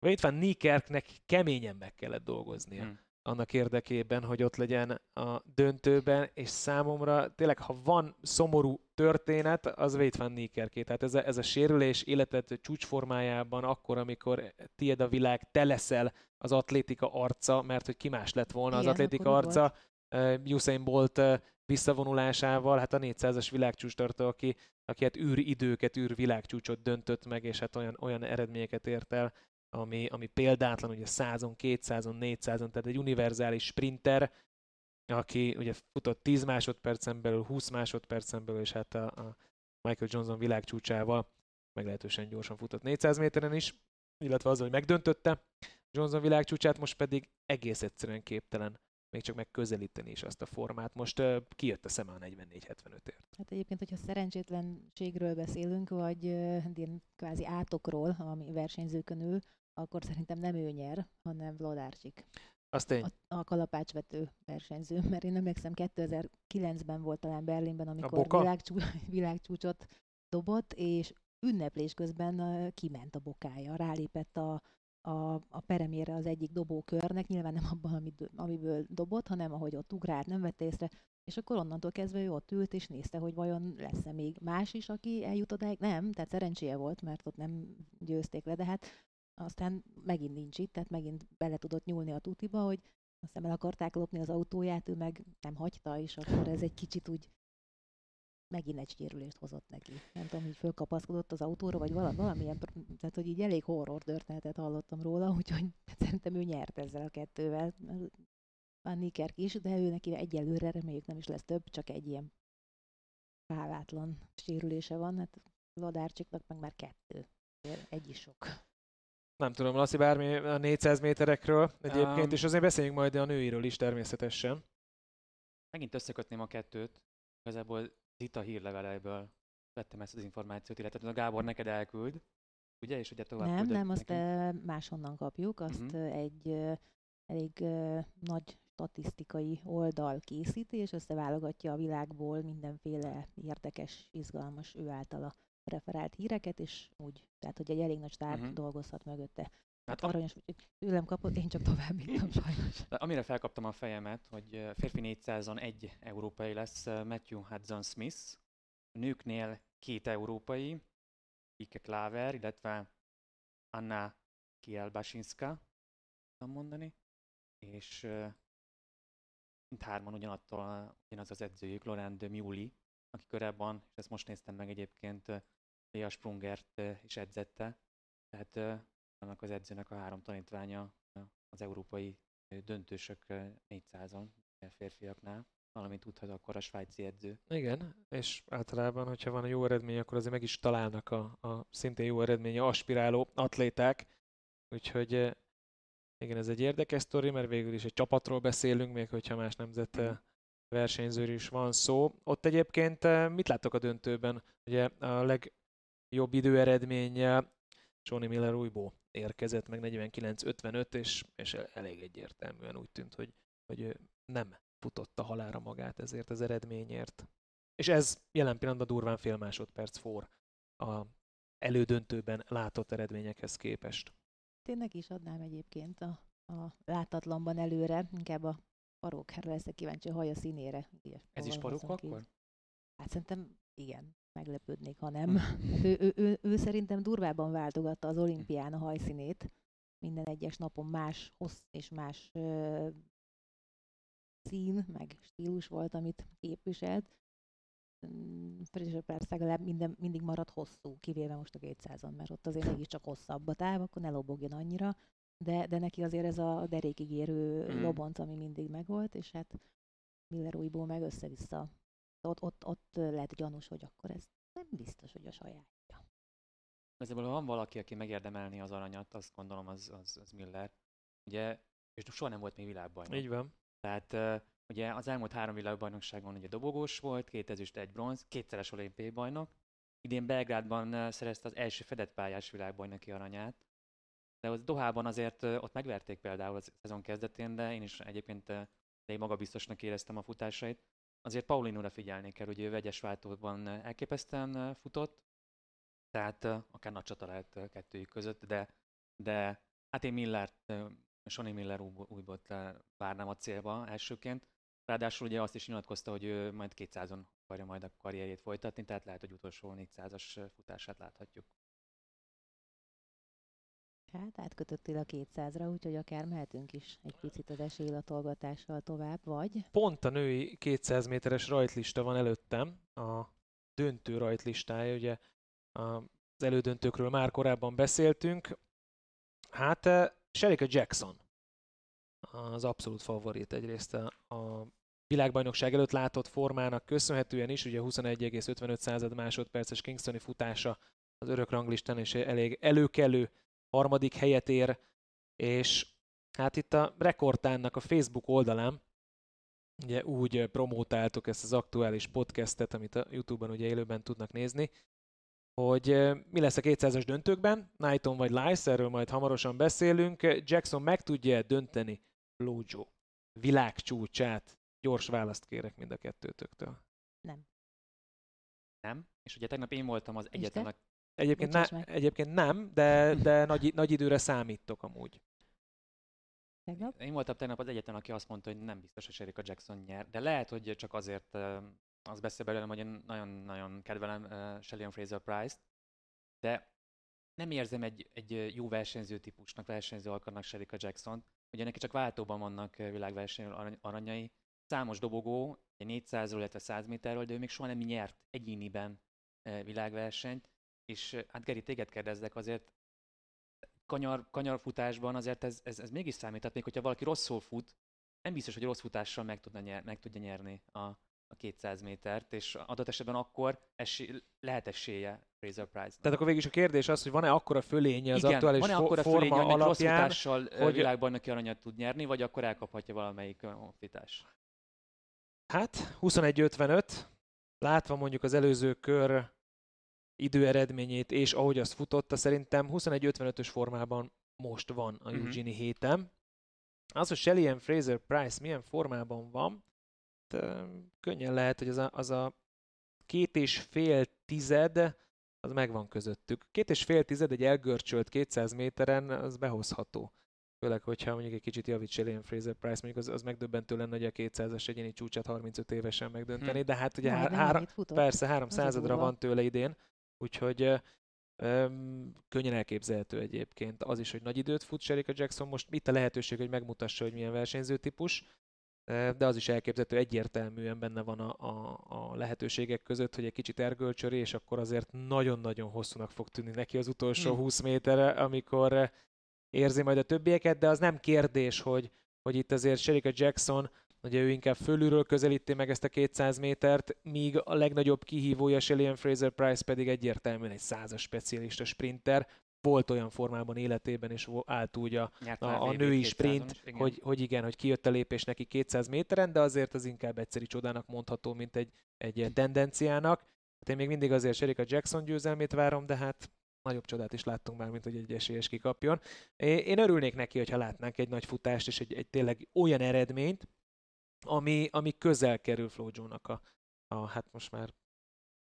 [SPEAKER 1] Wayne van Niekerknek keményen meg kellett dolgoznia
[SPEAKER 3] Hm.
[SPEAKER 1] Annak érdekében, hogy ott legyen a döntőben, és számomra tényleg, ha van szomorú történet, az Wade van Niekerké. Tehát ez a, ez a sérülés életet csúcsformájában, akkor, amikor tied a világ, te leszel az atlétika arca, mert hogy ki más lett volna az
[SPEAKER 2] Igen,
[SPEAKER 1] atlétika
[SPEAKER 2] akkor úgy
[SPEAKER 1] arca, uh, Usain Bolt uh, visszavonulásával, hát a 400-as világcsúcs tartó, aki, aki hát űridőket, űr világcsúcsot döntött meg, és hát olyan, olyan eredményeket ért el, ami, ami példátlan, ugye 100-on, 200-on, 400-on, tehát egy univerzális sprinter, aki ugye futott 10 másodpercen belül, 20 másodpercen belül, és hát a, a Michael Johnson világcsúcsával meglehetősen gyorsan futott 400 méteren is, illetve azzal, hogy megdöntötte Johnson világcsúcsát, most pedig egész egyszerűen képtelen még csak megközelíteni is azt a formát. Most uh, kijött a szeme a 44-75-ért.
[SPEAKER 2] Hát egyébként, hogyha szerencsétlenségről beszélünk, vagy ö, ilyen kvázi átokról, ami versenyzőkön ül, akkor szerintem nem ő nyer, hanem Vladárcsik,
[SPEAKER 1] Az tény.
[SPEAKER 2] a, a kalapácsvető versenyző, mert én emlékszem 2009-ben volt talán Berlinben, amikor világcsú, <laughs> világcsúcsot dobott, és ünneplés közben ö, kiment a bokája, rálépett a, a, a peremére az egyik dobókörnek, nyilván nem abban, amit, amiből dobott, hanem ahogy ott ugrált, nem vette észre, és akkor onnantól kezdve ő ott ült, és nézte, hogy vajon lesz-e még más is, aki eljut odáig. Nem, tehát szerencséje volt, mert ott nem győzték le, de hát aztán megint nincs itt, tehát megint bele tudott nyúlni a tutiba, hogy aztán el akarták lopni az autóját, ő meg nem hagyta, és akkor ez egy kicsit úgy megint egy sérülést hozott neki. Nem tudom, hogy fölkapaszkodott az autóra, vagy valami, valamilyen, tehát hogy így elég horror történetet hallottam róla, <laughs> úgyhogy szerintem ő nyert ezzel a kettővel. Van Nikerk is, de ő neki egyelőre reméljük nem is lesz több, csak egy ilyen hálátlan sérülése van, hát Ladárcsiknak meg már kettő. Egy is sok.
[SPEAKER 1] Nem tudom, Laci, bármi a 400 méterekről egyébként,
[SPEAKER 3] Um,
[SPEAKER 1] és azért beszéljünk majd a nőiről is természetesen.
[SPEAKER 3] Megint összekötném a kettőt. Igazából Zita hírleveleből vettem ezt az információt, illetve a Gábor neked elküld, ugye? És ugye tovább
[SPEAKER 2] Nem, nem, azt
[SPEAKER 3] nekünk.
[SPEAKER 2] uh, máshonnan kapjuk, azt
[SPEAKER 3] Mhm.
[SPEAKER 2] uh egy uh, elég uh, nagy statisztikai oldal készíti, és összeválogatja a világból mindenféle érdekes, izgalmas ő általa referált híreket, és úgy, tehát hogy egy elég nagy stáb
[SPEAKER 3] Mhm.
[SPEAKER 2] dolgozhat mögötte.
[SPEAKER 3] Hát
[SPEAKER 2] aranyos, tőlem kapott, én csak továbbítom <laughs> sajnos.
[SPEAKER 3] De amire felkaptam a fejemet, hogy férfi 400-on egy európai lesz Matthew Hudson Smith, nőknél két európai, Ike Klaver, illetve Anna Kielbasinska, tudom mondani, és hárman ugyanattól, ugyanaz az edzőjük, Laurent de Miuli, aki korábban, és ezt most néztem meg egyébként, Lea Sprungert is edzette, tehát annak az edzőnek a három tanítványa az európai döntősök ö, 400-on ö, férfiaknál, valamint tudhat akkor a svájci edző.
[SPEAKER 1] Igen, és általában, hogyha van a jó eredmény, akkor azért meg is találnak a, a szintén jó eredménye aspiráló atléták. Úgyhogy igen, ez egy érdekes sztori, mert végül is egy csapatról beszélünk, még hogyha más nemzet
[SPEAKER 3] Mhm.
[SPEAKER 1] Versenyzőről is van szó. Ott egyébként eh, mit láttok a döntőben? Ugye a legjobb időeredménnyel Johnny Miller újból érkezett meg 49-55, és, és elég egyértelműen úgy tűnt, hogy, hogy nem futotta halára magát ezért az eredményért. És ez jelen pillanatban durván fél másodperc for a elődöntőben látott eredményekhez képest.
[SPEAKER 2] Én neki is adnám egyébként a, a látatlanban előre, inkább a parókára leszek kíváncsi a haja színére. Ilyes,
[SPEAKER 3] Ez is paróka akkor?
[SPEAKER 2] Hát szerintem igen, meglepődnék, ha nem. Hát ő, ő, ő, ő szerintem durvában váltogatta az olimpián a hajszínét. Minden egyes napon más hossz és más ö, szín, meg stílus volt, amit képviselt. Mm, Fraser Price legalább minden, mindig maradt hosszú, kivéve most a 200-on, mert ott azért mégiscsak hosszabb a táv, akkor ne lobogjon annyira, de, de neki azért ez a derékig érő
[SPEAKER 3] Mm.
[SPEAKER 2] lobonc, ami mindig megvolt, és hát Miller újból meg össze-vissza. Ott, ott, ott lehet gyanús, hogy akkor ez nem biztos, hogy a sajátja.
[SPEAKER 3] Ha van valaki, aki megérdemelni az aranyat, azt gondolom az, az, az Miller. Ugye, és soha nem volt még világbajnok.
[SPEAKER 1] Így van.
[SPEAKER 3] Tehát ugye az elmúlt három világbajnokságon ugye dobogós volt, két ezüst, egy bronz, kétszeres olimpiai bajnok. Idén Belgrádban szerezte az első fedett pályás világbajnoki aranyát. De az Dohában azért ott megverték például a szezon kezdetén, de én is egyébként elég magabiztosnak éreztem a futásait. Azért Paulinóra figyelni kell, hogy ő vegyes váltóban elképesztően futott, tehát akár nagy csata lehet kettőjük között, de, de hát én Millert, Sonny Miller új- újbot várnám a célba elsőként. Ráadásul ugye azt is nyilatkozta, hogy ő majd 200-on akarja majd a karrierjét folytatni, tehát lehet, hogy utolsó 400-as futását láthatjuk.
[SPEAKER 2] Hát átkötöttél a 200-ra, úgyhogy akár mehetünk is egy picit az esélylatolgatással tovább, vagy?
[SPEAKER 1] Pont a női 200 méteres rajtlista van előttem, a döntő rajtlistája, ugye az elődöntőkről már korábban beszéltünk. Hát eh, Sherika Jackson az abszolút favorit egyrészt a, a világbajnokság előtt látott formának köszönhetően is, ugye 21,55 század másodperces Kingstoni futása az örök ranglistán is elég előkelő harmadik helyet ér, és hát itt a rekordtánnak a Facebook oldalán ugye úgy promótáltuk ezt az aktuális podcastet, amit a Youtube-on ugye élőben tudnak nézni, hogy mi lesz a 200-as döntőkben, Knighton vagy Lice, erről majd hamarosan beszélünk. Jackson meg tudja dönteni Flojo világcsúcsát? Gyors választ kérek mind a kettőtöktől.
[SPEAKER 2] Nem.
[SPEAKER 3] Nem? És ugye tegnap én voltam az egyetlen,
[SPEAKER 1] Egyébként, ne, egyébként nem, de, de nagy, nagy időre számítok amúgy.
[SPEAKER 2] Tegnap?
[SPEAKER 3] Én voltam tegnap az egyetlen, aki azt mondta, hogy nem biztos, hogy Sherika Jackson nyer, de lehet, hogy csak azért az beszél belőlem, hogy én nagyon-nagyon kedvelem uh, Shelly Fraser Price-t, de nem érzem egy, egy jó versenyző típusnak, versenyző alkarnak Sherika Jackson. Ugye neki csak váltóban vannak világverseny arany, aranyai, számos dobogó, egy 400-ról, illetve 100 méterről, de ő még soha nem nyert egyéniben világversenyt, és hát Geri, téged kérdezzek azért, kanyar, kanyarfutásban azért ez, ez, ez mégis számít. Tehát még hogyha valaki rosszul fut, nem biztos, hogy rossz futással meg, tudna nyer, meg tudja nyerni a a 200 métert, és adott esetben akkor esély, lehet esélye Fraser Price.
[SPEAKER 1] Tehát akkor végig is a kérdés az, hogy van-e akkora fölénye az
[SPEAKER 3] Igen,
[SPEAKER 1] aktuális
[SPEAKER 3] van-e
[SPEAKER 1] fo-
[SPEAKER 3] akkor a
[SPEAKER 1] forma
[SPEAKER 3] fölénye, hogy rossz
[SPEAKER 1] alapján,
[SPEAKER 3] futással
[SPEAKER 1] hogy-
[SPEAKER 3] világbajnoki aranyat tud nyerni, vagy akkor elkaphatja valamelyik honfitás?
[SPEAKER 1] Hát 21.55, látva mondjuk az előző kör időeredményét, és ahogy azt futotta, szerintem 21.55-ös formában most van a
[SPEAKER 3] Mhm.
[SPEAKER 1] Eugenie héten. Az, hogy Shelley Fraser Price milyen formában van, hát, könnyen lehet, hogy az a, az a két és fél tized, az megvan közöttük. Két és fél tized egy elgörcsölt 200 méteren, az behozható. Főleg, hogyha mondjuk egy kicsit javít Shelley Fraser Price, mondjuk az, az megdöbbentő lenne, hogy a 200-as egyéni csúcsát 35 évesen megdönteni,
[SPEAKER 3] Hm.
[SPEAKER 1] de hát ugye há- három, persze három
[SPEAKER 2] Az
[SPEAKER 1] századra
[SPEAKER 2] durva.
[SPEAKER 1] van tőle idén, úgyhogy öm, könnyen elképzelhető egyébként az is, hogy nagy időt fut Sherika Jackson. Most itt a lehetőség, hogy megmutassa, hogy milyen versenyző típus, de az is elképzelhető, egyértelműen benne van a, a, a lehetőségek között, hogy egy kicsit ergölcsöri, és akkor azért nagyon-nagyon hosszúnak fog tűnni neki az utolsó
[SPEAKER 3] Hmm.
[SPEAKER 1] 20 méterre, amikor érzi majd a többieket, de az nem kérdés, hogy, hogy itt azért Sherika Jackson, ugye ő inkább fölülről közelíti meg ezt a 200 métert, míg a legnagyobb kihívója Shelley Fraser Price pedig egyértelműen egy százas specialista sprinter, volt olyan formában életében, és állt úgy a, a, a női
[SPEAKER 3] 200-on
[SPEAKER 1] sprint,
[SPEAKER 3] igen.
[SPEAKER 1] hogy, hogy igen, hogy kijött a lépés neki 200 méteren, de azért az inkább egyszeri csodának mondható, mint egy, egy ilyen tendenciának. Hát én még mindig azért Sherika Jackson győzelmét várom, de hát nagyobb csodát is láttunk már, mint hogy egy esélyes kikapjon. Én örülnék neki, hogyha látnánk egy nagy futást és egy, egy tényleg olyan eredményt, ami, ami közel kerül Flojo-nak a, a, hát most már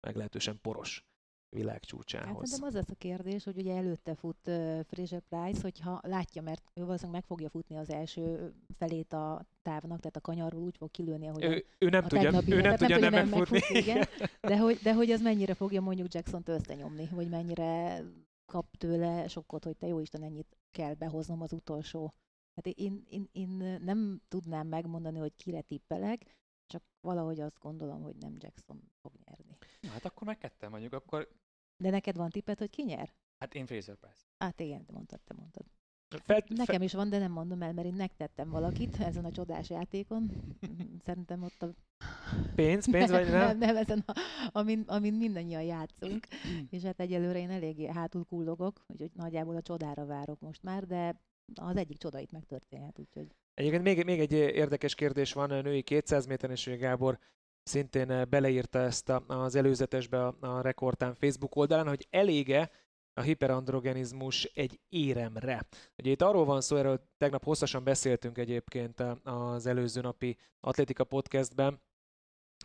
[SPEAKER 1] meglehetősen poros
[SPEAKER 2] Hát
[SPEAKER 1] világcsúcsához.
[SPEAKER 2] szerintem az lesz a kérdés, hogy ugye előtte fut uh, Fraser Price, hogyha látja, mert ő valószínűleg meg fogja futni az első felét a távnak, tehát a kanyarról úgy fog kilőni, ahogy
[SPEAKER 1] ő, ő nem
[SPEAKER 2] a
[SPEAKER 1] tudja,
[SPEAKER 2] tegnapi
[SPEAKER 1] ő nem
[SPEAKER 2] hetet
[SPEAKER 1] tudja nem megfutni.
[SPEAKER 2] megfutni, <laughs> igen. de, hogy, de hogy ez mennyire fogja mondjuk Jackson-t összenyomni, vagy mennyire kap tőle sokkot, hogy te jó Isten, ennyit kell behoznom az utolsó. Hát én, én, én nem tudnám megmondani, hogy kire tippelek, csak valahogy azt gondolom, hogy nem Jackson fog nyerni.
[SPEAKER 3] Na, hát akkor meg ketten mondjuk, akkor
[SPEAKER 2] De neked van tippet, hogy ki nyer?
[SPEAKER 3] hát én Fraser Price.
[SPEAKER 2] Hát igen, te mondtad, te mondtad.
[SPEAKER 1] Fel,
[SPEAKER 2] Nekem is van, de nem mondom el, mert én megtettem valakit <laughs> ezen a csodás játékon. <laughs> Szerintem ott a...
[SPEAKER 1] pénz, pénz vagy nem? <laughs>
[SPEAKER 2] nem, nem ezen, a, amin, amin mindannyian játszunk. És hát egyelőre én eléggé hátul kullogok, úgyhogy nagyjából a csodára várok most már, de az egyik csoda itt megtörténhet, úgyhogy
[SPEAKER 1] Egyébként még, még egy érdekes kérdés van a női 200 méteren, és Gábor szintén eh, beleírta ezt a, az előzetesbe a, a Rekordtán Facebook oldalán, hogy elége a hiperandrogenizmus egy éremre. Ugye itt arról van szó, erről tegnap hosszasan beszéltünk egyébként a- az előző napi Atlétika podcastben,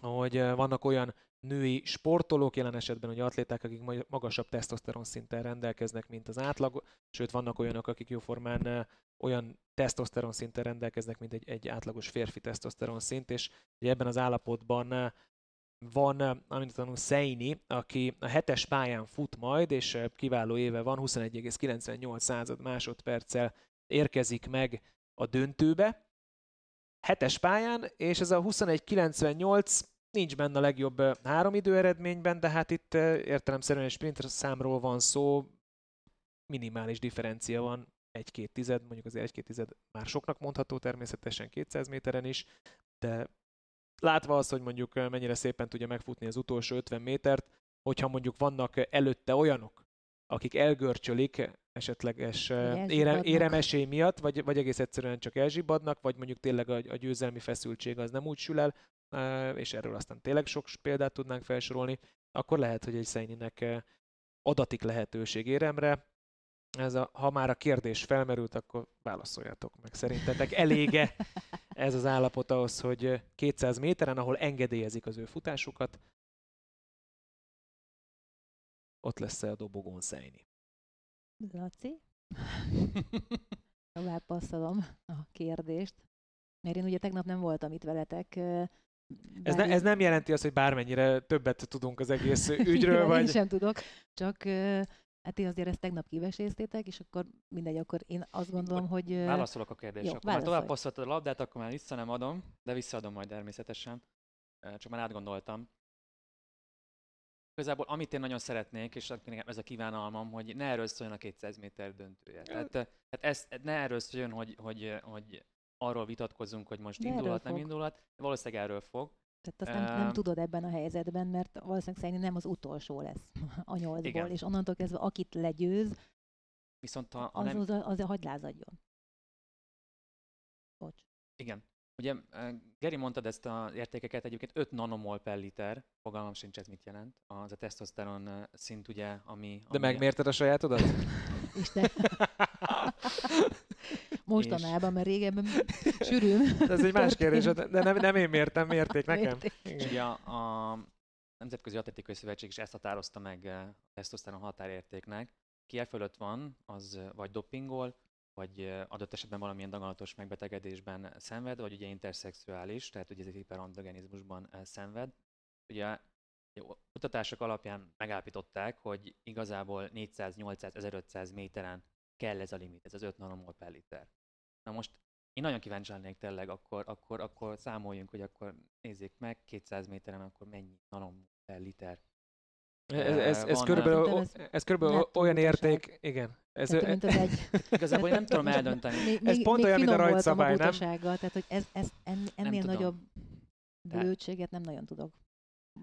[SPEAKER 1] hogy eh, vannak olyan női sportolók, jelen esetben ugye atléták, akik ma- magasabb tesztoszteron szinten rendelkeznek, mint az átlag, sőt vannak olyanok, akik jóformán eh, olyan tesztoszteron szinten rendelkeznek, mint egy, egy átlagos férfi tesztoszteron szint, és ugye ebben az állapotban eh, van, eh, amit tanul Szeini, aki a hetes pályán fut majd, és kiváló éve van, 21,98 század másodperccel érkezik meg a döntőbe, hetes pályán, és ez a 21.98 nincs benne a legjobb három idő eredményben, de hát itt értelemszerűen egy sprint számról van szó, minimális differencia van, egy-két tized, mondjuk az egy-két tized már soknak mondható természetesen 200 méteren is, de látva azt, hogy mondjuk mennyire szépen tudja megfutni az utolsó 50 métert, hogyha mondjuk vannak előtte olyanok, akik elgörcsölik esetleges
[SPEAKER 2] elzsibbadnak.
[SPEAKER 1] éremesély miatt, vagy, vagy egész egyszerűen csak elzsibbadnak, vagy mondjuk tényleg a, a győzelmi feszültség az nem úgy sül el, és erről aztán tényleg sok példát tudnánk felsorolni, akkor lehet, hogy egy Szeininek eh, adatik lehetőség éremre. Ez a, ha már a kérdés felmerült, akkor válaszoljatok meg. Szerintetek elége <laughs> ez az állapot ahhoz, hogy eh, 200 méteren, ahol engedélyezik az ő futásukat, ott lesz-e a dobogón Szeini?
[SPEAKER 2] Laci, <laughs> tovább passzolom a kérdést. Mert én ugye tegnap nem voltam itt veletek.
[SPEAKER 1] Ez, ne, ez nem jelenti azt, hogy bármennyire többet tudunk az egész <laughs> ügyről,
[SPEAKER 2] Igen, Én
[SPEAKER 1] vagy...
[SPEAKER 2] sem tudok, csak hát én azért ezt tegnap kiveséztétek, és akkor mindegy, akkor én azt gondolom, hogy...
[SPEAKER 3] Válaszolok a kérdésre.
[SPEAKER 2] jó,
[SPEAKER 3] akkor már tovább passzoltad a labdát, akkor már vissza nem adom, de visszaadom majd természetesen. Csak már átgondoltam. Igazából amit én nagyon szeretnék, és nekem ez a kívánalmam, hogy ne erről szóljon a 200 méter döntője. Tehát, tehát ez, ne erről szóljon, hogy, hogy, hogy arról vitatkozunk, hogy most
[SPEAKER 2] De
[SPEAKER 3] indulhat, nem
[SPEAKER 2] fog.
[SPEAKER 3] indulhat. Valószínűleg erről fog.
[SPEAKER 2] Tehát azt nem, nem tudod ebben a helyzetben, mert valószínűleg szerintem nem az utolsó lesz <laughs> a nyolcból,
[SPEAKER 3] Igen.
[SPEAKER 2] és onnantól kezdve akit legyőz,
[SPEAKER 3] Viszont ha, ha
[SPEAKER 2] az,
[SPEAKER 3] nem,
[SPEAKER 2] az, az, az hagyd lázadjon. Bocs.
[SPEAKER 3] Igen. Ugye eh, Geri mondtad ezt az értékeket, egyébként 5 nanomol per liter, fogalmam sincs ez mit jelent, az a tesztoszteron eh, szint ugye, ami...
[SPEAKER 1] De
[SPEAKER 3] ami
[SPEAKER 1] megmérted a sajátodat? <laughs>
[SPEAKER 2] Isten. <laughs> Mostanában, mert régebben <laughs> sűrűn.
[SPEAKER 1] Ez egy más kérdés, de nem, nem én mértem, mérték nekem.
[SPEAKER 2] Mérték.
[SPEAKER 3] És ugye a, a Nemzetközi Atletikai Szövetség is ezt határozta meg eh, a tesztoszteron határértéknek. Ki e fölött van, az eh, vagy dopingol, vagy eh, adott esetben valamilyen daganatos megbetegedésben szenved, vagy ugye interszexuális, tehát ugye ez egy hiperandrogenizmusban eh, szenved. Ugye kutatások alapján megállapították, hogy igazából 400-800-1500 méteren kell ez a limit, ez az 5 nanomol per liter. Na most én nagyon kíváncsi lennék tényleg, akkor, akkor, akkor számoljunk, hogy akkor nézzék meg 200 méteren, akkor mennyi nanom per liter.
[SPEAKER 1] Ez, ez, ez
[SPEAKER 3] Van,
[SPEAKER 1] körülbelül, o-
[SPEAKER 2] ez
[SPEAKER 1] ez körülbelül olyan érték, igen. Ez,
[SPEAKER 2] Tehát, mint az egy... <laughs>
[SPEAKER 3] Igazából én nem tudom eldönteni.
[SPEAKER 2] Még,
[SPEAKER 1] Ez
[SPEAKER 2] még,
[SPEAKER 1] pont
[SPEAKER 2] még
[SPEAKER 1] olyan, mint a rajtszabály,
[SPEAKER 2] a
[SPEAKER 1] nem?
[SPEAKER 2] tehát hogy ez, ez en, ennél
[SPEAKER 3] tudom.
[SPEAKER 2] nagyobb blödséget nem nagyon tudok.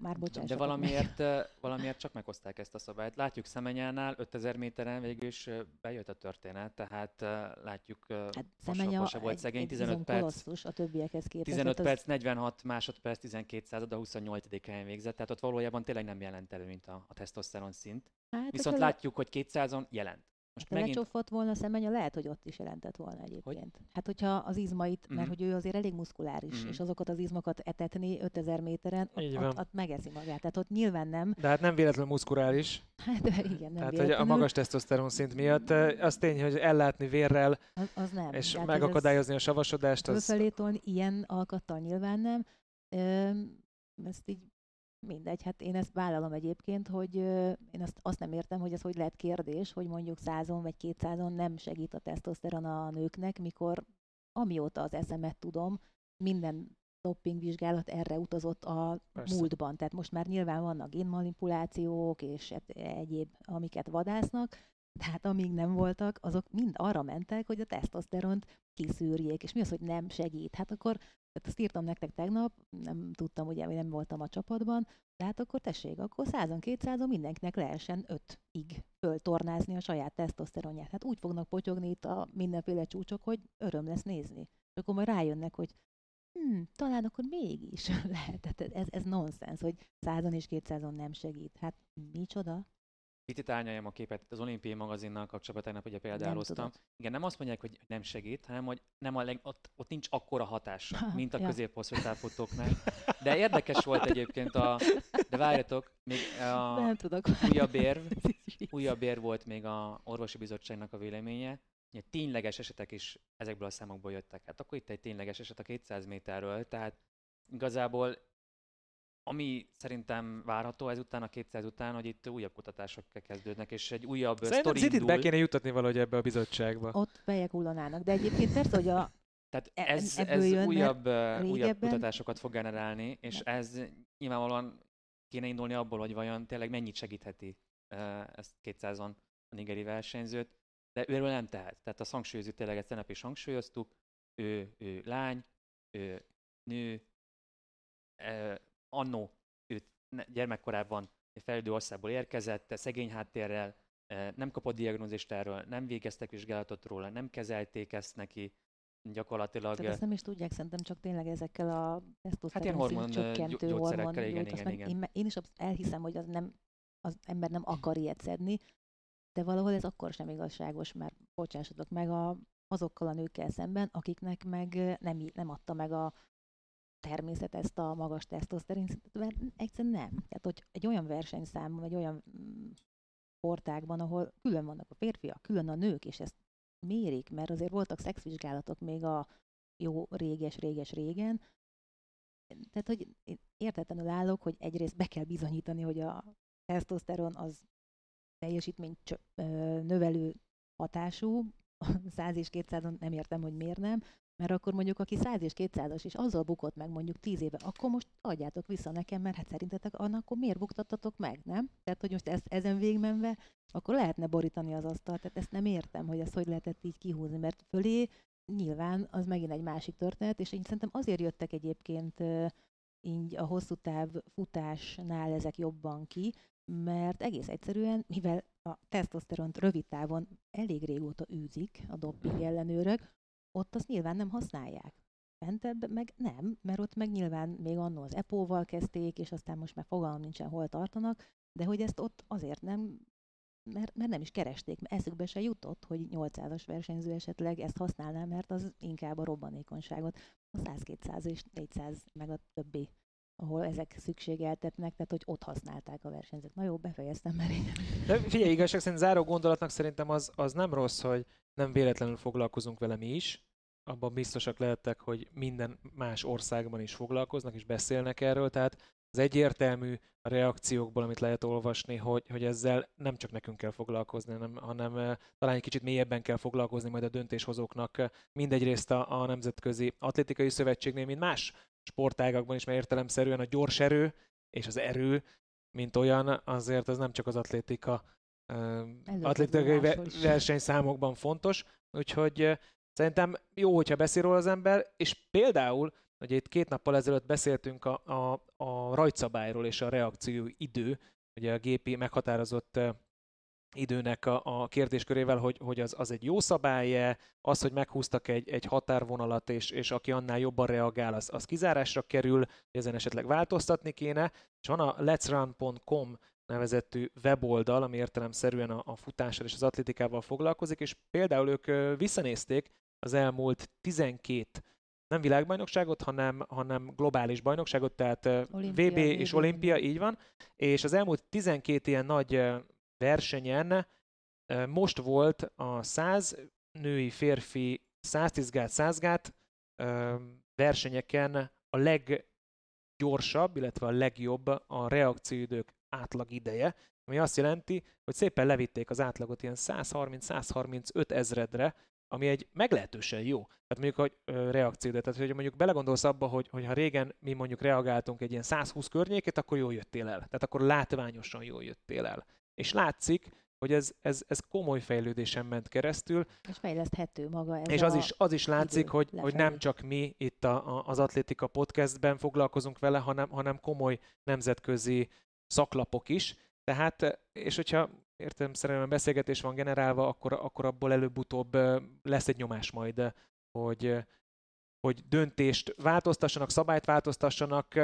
[SPEAKER 2] Már bocsánat.
[SPEAKER 3] De valamiért, valamiért csak meghozták ezt a szabályt. Látjuk Szemenyánál 5000 méteren végül is bejött a történet, tehát eh, látjuk
[SPEAKER 2] Hát Szemenya
[SPEAKER 3] se volt
[SPEAKER 2] egy,
[SPEAKER 3] szegény,
[SPEAKER 2] egy
[SPEAKER 3] 15
[SPEAKER 2] bizony
[SPEAKER 3] perc.
[SPEAKER 2] kolosszus a többiekhez képest.
[SPEAKER 3] 15
[SPEAKER 2] tehát
[SPEAKER 3] perc, 46 másodperc, 12 század, a 28. helyen végzett, tehát ott valójában tényleg nem jelent elő, mint a, a tesztoszteron szint.
[SPEAKER 2] Az, hát,
[SPEAKER 3] Viszont látjuk, hogy 200-on jelent. Most megint
[SPEAKER 2] lecsofott volna a szemenya, lehet, hogy ott is jelentett volna egyébként. Hát, hogyha az izmait, mert
[SPEAKER 3] Mhm.
[SPEAKER 2] hogy ő azért elég muszkuláris,
[SPEAKER 3] Mhm.
[SPEAKER 2] és azokat az izmokat etetni 5000 méteren, ott, ott, ott, megeszi magát. Tehát ott nyilván nem.
[SPEAKER 1] de hát nem véletlenül muszkulális.
[SPEAKER 2] Hát igen, nem
[SPEAKER 1] Tehát hogy a magas tesztoszteron szint miatt eh, az tény, hogy ellátni vérrel
[SPEAKER 2] az, az nem.
[SPEAKER 1] és
[SPEAKER 2] Tehát
[SPEAKER 1] megakadályozni a savasodást, az
[SPEAKER 2] Fölfelé tolni ilyen alkattal nyilván nem. Öm, ezt így mindegy, hát én ezt vállalom egyébként, hogy én azt, azt nem értem, hogy ez hogy lehet kérdés, hogy mondjuk százon vagy kétszázon nem segít a tesztoszteron a nőknek, mikor amióta az eszemet tudom, minden dopingvizsgálat erre utazott a
[SPEAKER 1] Persze.
[SPEAKER 2] múltban. Tehát most már nyilván vannak génmanipulációk és egyéb, amiket vadásznak, tehát amíg nem voltak, azok mind arra mentek, hogy a tesztoszteront kiszűrjék. És mi az, hogy nem segít? Hát akkor, tehát azt írtam nektek tegnap, nem tudtam, ugye, hogy nem voltam a csapatban, de hát akkor tessék, akkor 100-200-on mindenkinek lehessen 5-ig föltornázni a saját tesztoszteronját. Hát úgy fognak potyogni itt a mindenféle csúcsok, hogy öröm lesz nézni. És akkor majd rájönnek, hogy hm, talán akkor mégis <laughs> lehet. Tehát ez, ez nonsens, hogy 100-on és 200-on nem segít. Hát micsoda?
[SPEAKER 3] Picit árnyaljam a képet az olimpiai magazinnal kapcsolatban, tegnap ugye példáloztam.
[SPEAKER 2] tudod.
[SPEAKER 3] Igen, nem azt mondják, hogy nem segít, hanem hogy nem a leg, ott, ott nincs akkora hatása,
[SPEAKER 2] Ha,
[SPEAKER 3] mint a
[SPEAKER 2] ja.
[SPEAKER 3] középhosszú távfutóknál. De érdekes volt egyébként a, de várjatok, még a
[SPEAKER 2] nem tudok.
[SPEAKER 3] újabb érv, <laughs> újabb érv volt még a orvosi bizottságnak a véleménye, hogy tényleges esetek is ezekből a számokból jöttek. Hát akkor itt egy tényleges eset a 200 méterről, tehát igazából ami szerintem várható ezután, a 200 után, hogy itt újabb kutatások kezdődnek, és egy újabb
[SPEAKER 1] Szerintem
[SPEAKER 3] sztori indul.
[SPEAKER 1] be kéne jutatni valahogy ebbe a bizottságba.
[SPEAKER 2] Ott fejek hullanának. De egyébként persze, hogy a,
[SPEAKER 3] Tehát
[SPEAKER 2] E-
[SPEAKER 3] ez, ez
[SPEAKER 2] jön,
[SPEAKER 3] újabb, újabb kutatásokat fog generálni, és ez nyilvánvalóan kéne indulni abból, hogy vajon tényleg mennyit segítheti ezt 200-on a nigeri versenyzőt, de őről nem tehet. Tehát a hangsúlyozó tényleg ezt tegnap is hangsúlyoztuk, ő, ő lány, ő nő, annó őt gyermekkorában egy fejlődő országból érkezett, szegény háttérrel, uh, nem kapott diagnózist erről, nem végeztek vizsgálatot róla, nem kezelték ezt neki, gyakorlatilag
[SPEAKER 2] tehát ezt nem is tudják, szerintem csak tényleg ezekkel a
[SPEAKER 3] Hát
[SPEAKER 2] tesztoszteron
[SPEAKER 3] hormon,
[SPEAKER 2] szint
[SPEAKER 3] ö,
[SPEAKER 2] csökkentő
[SPEAKER 3] gyó-
[SPEAKER 2] hormon
[SPEAKER 3] igen,
[SPEAKER 2] gyógytasz
[SPEAKER 3] igen, igen.
[SPEAKER 2] Én, én is elhiszem, hogy az nem az ember nem akar ilyet szedni, de valahol ez akkor sem igazságos, mert bocsássatok meg a, azokkal a nőkkel szemben, akiknek meg ö, nem, nem adta meg a természet ezt a magas tesztoszterin szintet, mert egyszerűen nem. Tehát, hogy egy olyan versenyszámban, vagy olyan mm, sportákban, ahol külön vannak a férfiak, külön a nők, és ezt mérik, mert azért voltak szexvizsgálatok még a jó réges-réges régen, tehát, hogy értetlenül állok, hogy egyrészt be kell bizonyítani, hogy a tesztoszteron az teljesítmény növelő hatású, <laughs> 100 és 200-on nem értem, hogy miért nem, mert akkor mondjuk, aki 100 és 200-as, és azzal bukott meg mondjuk 10 éve, akkor most adjátok vissza nekem, mert hát szerintetek annak akkor miért buktattatok meg, nem? Tehát, hogy most ezt, ezen végigmenve, akkor lehetne borítani az asztalt. Tehát ezt nem értem, hogy ezt hogy lehetett így kihúzni, mert fölé nyilván az megint egy másik történet, és én szerintem azért jöttek egyébként így a hosszú táv futásnál ezek jobban ki, mert egész egyszerűen, mivel a tesztoszteront rövid távon elég régóta űzik a dopping ellenőrök, ott azt nyilván nem használják. Fentebb meg nem, mert ott meg nyilván még annó az EPO-val kezdték, és aztán most már fogalmam nincsen, hol tartanak, de hogy ezt ott azért nem, mert, mert nem is keresték, mert eszükbe se jutott, hogy 800-as versenyző esetleg ezt használná, mert az inkább a robbanékonyságot, a 100-200 és 400 meg a többi ahol ezek szükségeltetnek, tehát hogy ott használták a versenyzőt. Na jó, befejeztem már én.
[SPEAKER 1] De figyelj, igazság szerint záró gondolatnak szerintem az, az nem rossz, hogy nem véletlenül foglalkozunk vele mi is, abban biztosak lehettek, hogy minden más országban is foglalkoznak és beszélnek erről, tehát az egyértelmű a reakciókból, amit lehet olvasni, hogy, hogy ezzel nem csak nekünk kell foglalkozni, hanem, hanem eh, talán egy kicsit mélyebben kell foglalkozni majd a döntéshozóknak mindegyrészt a, a Nemzetközi Atlétikai Szövetségnél, mint más sportágakban is, mert értelemszerűen a gyors erő és az erő, mint olyan, azért az nem csak az atlétika uh, atlétikai versenyszámokban fontos, úgyhogy szerintem jó, hogyha beszél róla az ember, és például, ugye itt két nappal ezelőtt beszéltünk a, a, a rajtszabályról és a reakció idő, ugye a gépi meghatározott időnek a, a kérdéskörével, hogy, hogy az, az egy jó szabály az, hogy meghúztak egy, egy határvonalat, és, és aki annál jobban reagál, az, az kizárásra kerül, ezen esetleg változtatni kéne. És van a letsrun.com nevezetű weboldal, ami értelemszerűen a, a futással és az atlétikával foglalkozik, és például ők visszanézték az elmúlt 12 nem világbajnokságot, hanem, hanem globális bajnokságot, tehát Olimpia, VB és Olimpia, így van, és az elmúlt 12 ilyen nagy versenyen most volt a 100 női férfi 110 gát, 100 gát versenyeken a leggyorsabb, illetve a legjobb a reakcióidők átlag ideje, ami azt jelenti, hogy szépen levitték az átlagot ilyen 130-135 ezredre, ami egy meglehetősen jó. Tehát mondjuk, hogy reakció, tehát hogy mondjuk belegondolsz abba, hogy, hogy ha régen mi mondjuk reagáltunk egy ilyen 120 környékét, akkor jól jöttél el. Tehát akkor látványosan jól jöttél el és látszik, hogy ez, ez, ez komoly fejlődésen ment keresztül.
[SPEAKER 2] És fejleszthető maga ez
[SPEAKER 1] És az is, az is látszik, hogy, hogy nem csak mi itt a, a, az Atlétika podcastben foglalkozunk vele, hanem, hanem komoly nemzetközi szaklapok is. Tehát, és hogyha értem szerint beszélgetés van generálva, akkor, akkor abból előbb-utóbb lesz egy nyomás majd, hogy, hogy döntést változtassanak, szabályt változtassanak.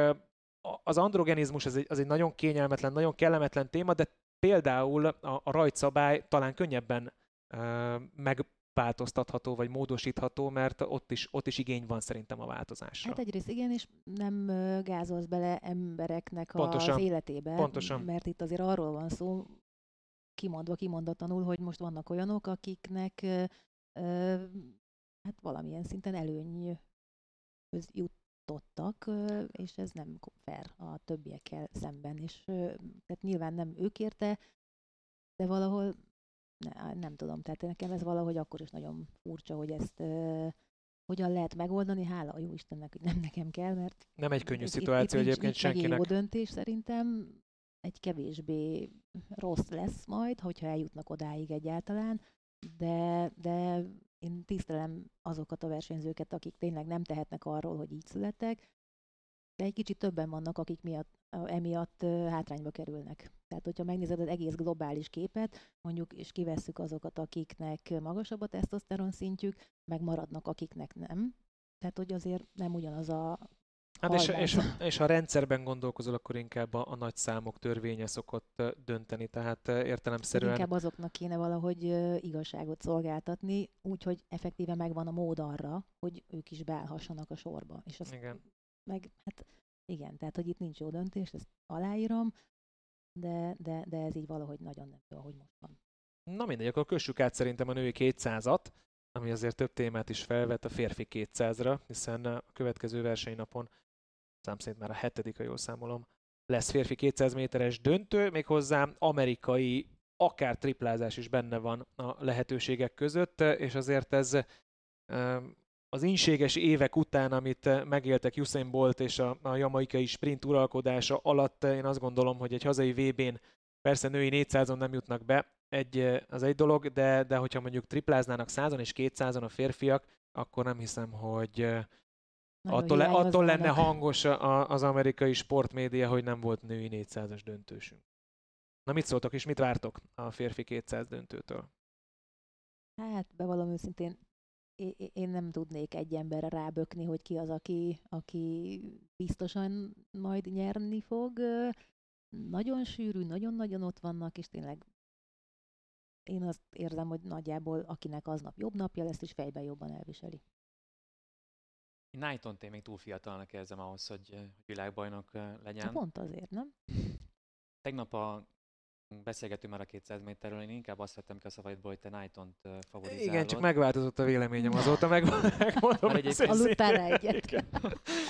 [SPEAKER 1] Az androgenizmus az egy, az egy nagyon kényelmetlen, nagyon kellemetlen téma, de például a, a rajtszabály talán könnyebben uh, megváltoztatható vagy módosítható, mert ott is, ott is igény van szerintem a változásra.
[SPEAKER 2] Hát egyrészt igen, és nem gázolsz bele embereknek Pontosan. az életébe, Pontosan. mert itt azért arról van szó, kimondva, kimondatlanul, hogy most vannak olyanok, akiknek uh, hát valamilyen szinten előny jut tartottak, és ez nem fair a többiekkel szemben. És tehát nyilván nem ők érte, de valahol ne, nem tudom, tehát nekem ez valahogy akkor is nagyon furcsa, hogy ezt uh, hogyan lehet megoldani, hála a jó Istennek, hogy nem nekem kell, mert...
[SPEAKER 1] Nem egy könnyű szituáció itt, itt egyébként senkinek.
[SPEAKER 2] jó döntés szerintem, egy kevésbé rossz lesz majd, hogyha eljutnak odáig egyáltalán, de, de én tisztelem azokat a versenyzőket, akik tényleg nem tehetnek arról, hogy így születtek, de egy kicsit többen vannak, akik miatt, emiatt hátrányba kerülnek. Tehát, hogyha megnézed az egész globális képet, mondjuk, és kivesszük azokat, akiknek magasabb a tesztoszteron szintjük, meg maradnak, akiknek nem. Tehát, hogy azért nem ugyanaz a
[SPEAKER 1] Hát és, és, és ha rendszerben gondolkozol, akkor inkább a, a nagy számok törvénye szokott dönteni, tehát értelemszerűen...
[SPEAKER 2] Inkább azoknak kéne valahogy igazságot szolgáltatni, úgyhogy effektíve megvan a mód arra, hogy ők is beállhassanak a sorba. És azt igen. Meg, hát igen, tehát hogy itt nincs jó döntés, ezt aláírom, de, de, de ez így valahogy nagyon nem jó, ahogy most van.
[SPEAKER 1] Na mindegy, akkor kössük át szerintem a női 200-at, ami azért több témát is felvet a férfi 200-ra, hiszen a következő versenynapon szám szerint már a hetedik, ha jól számolom, lesz férfi 200 méteres döntő, méghozzá amerikai, akár triplázás is benne van a lehetőségek között, és azért ez az inséges évek után, amit megéltek Usain Bolt és a, a jamaikai sprint uralkodása alatt, én azt gondolom, hogy egy hazai VB-n persze női 400-on nem jutnak be, egy, az egy dolog, de, de hogyha mondjuk tripláznának 100-on és 200-on a férfiak, akkor nem hiszem, hogy
[SPEAKER 2] Nagyon
[SPEAKER 1] attól, le, attól lenne hangos a, az amerikai sportmédia, hogy nem volt női 400-as döntősünk. Na mit szóltok és mit vártok a férfi 200 döntőtől?
[SPEAKER 2] Hát, bevallom őszintén, én nem tudnék egy emberre rábökni, hogy ki az, aki, aki biztosan majd nyerni fog. Nagyon sűrű, nagyon-nagyon ott vannak, és tényleg én azt érzem, hogy nagyjából akinek aznap jobb napja lesz, és fejben jobban elviseli.
[SPEAKER 3] Knighton én még túl fiatalnak érzem ahhoz, hogy hogy világbajnok legyen.
[SPEAKER 2] Pont azért, nem?
[SPEAKER 3] Tegnap a beszélgetünk már a 200 méterről, én inkább azt vettem ki a szavaidból, hogy te Knighton-t favorizálod.
[SPEAKER 1] Igen, csak megváltozott a véleményem azóta, meg, megmondom.
[SPEAKER 3] Már egyébként-.
[SPEAKER 2] Aludtál egyet.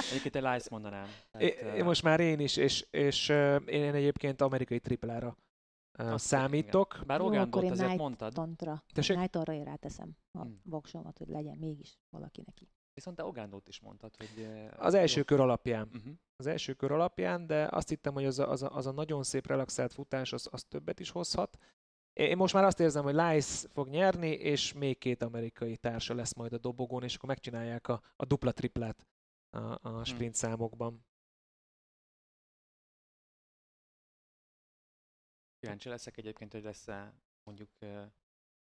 [SPEAKER 3] Egyébként egy Lice mondanám.
[SPEAKER 1] É,
[SPEAKER 3] Tehát,
[SPEAKER 1] én most már én is, és, és én egyébként amerikai triplára
[SPEAKER 3] Azt
[SPEAKER 1] számítok.
[SPEAKER 3] igen. Bár
[SPEAKER 2] én
[SPEAKER 3] azért
[SPEAKER 2] Knight-
[SPEAKER 3] mondtad,
[SPEAKER 2] Tantra.
[SPEAKER 1] Tessék?
[SPEAKER 2] Nightonra én ráteszem a
[SPEAKER 3] Hmm.
[SPEAKER 2] voksomat, hogy legyen mégis valaki neki.
[SPEAKER 3] Viszont te Ogandot is mondtad, hogy... eh,
[SPEAKER 1] Az első kör alapján.
[SPEAKER 3] Uh-huh.
[SPEAKER 1] Az első kör alapján, de azt hittem, hogy az a, az a, az a nagyon szép relaxált futás, az, az többet is hozhat. Én most már azt érzem, hogy Lice fog nyerni, és még két amerikai társa lesz majd a dobogón, és akkor megcsinálják a, a dupla-triplát a, a sprint számokban.
[SPEAKER 3] Kíváncsi leszek egyébként, hogy lesz-e mondjuk uh,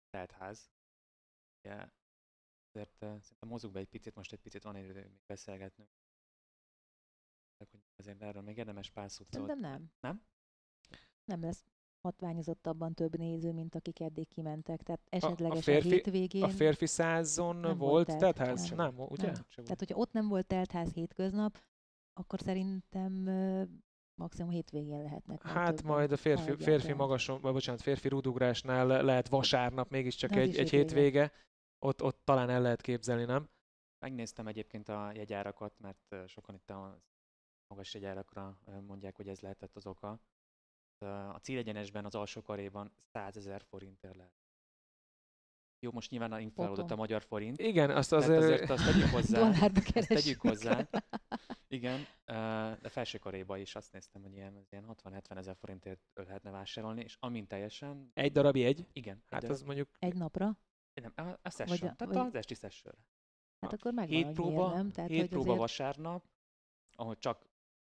[SPEAKER 3] teltház. Ugye, azért uh, szerintem mozzuk be egy picit, most egy picit van idő még beszélgetnünk. Hogy Azért erről még érdemes pár szót.
[SPEAKER 2] Szerintem nem.
[SPEAKER 3] Nem?
[SPEAKER 2] Nem lesz hatványozottabban több néző, mint akik eddig kimentek. Tehát
[SPEAKER 1] a
[SPEAKER 2] esetlegesen
[SPEAKER 1] férfi-
[SPEAKER 2] hétvégén.
[SPEAKER 1] A férfi százon
[SPEAKER 2] nem
[SPEAKER 1] volt
[SPEAKER 2] volt
[SPEAKER 1] teltház?
[SPEAKER 2] teltház.
[SPEAKER 1] Nem, ugye?
[SPEAKER 2] Nem. Tehát, hogyha ott nem volt teltház hétköznap, akkor szerintem maximum hétvégén lehetnek.
[SPEAKER 1] Hát majd a férfi, férfi magason, vagy bocsánat, férfi rúdugrásnál le- lehet vasárnap mégiscsak egy, egy
[SPEAKER 2] hétvége.
[SPEAKER 1] hétvége. Ott, ott talán el lehet képzelni, nem?
[SPEAKER 3] Megnéztem egyébként a jegyárakat, mert sokan itt a magas jegyárakra mondják, hogy ez lehetett az oka. A célegyenesben az alsó karéban 100 ezer forintért lehet. Jó, most nyilván inflálódott a magyar forint,
[SPEAKER 1] Igen, azt azért...
[SPEAKER 3] azért azt tegyük hozzá. <laughs>
[SPEAKER 2] Dollárba keresünk.
[SPEAKER 3] tegyük hozzá. Igen, de felső karéba is azt néztem, hogy ilyen, ilyen 60-70 ezer forintért lehetne vásárolni, és amint teljesen,
[SPEAKER 1] Egy darab jegy?
[SPEAKER 3] igen,
[SPEAKER 1] Hát az mondjuk...
[SPEAKER 2] Egy napra?
[SPEAKER 3] Nem, a, a
[SPEAKER 2] Vagy
[SPEAKER 3] session,
[SPEAKER 2] a-
[SPEAKER 3] tehát
[SPEAKER 2] vagy-
[SPEAKER 3] az esti sessionre.
[SPEAKER 2] Hát akkor megvan,
[SPEAKER 3] Hét próba,
[SPEAKER 2] nem. Tehát,
[SPEAKER 3] hét
[SPEAKER 2] hogy
[SPEAKER 3] próba
[SPEAKER 2] azért
[SPEAKER 3] vasárnap, ahol csak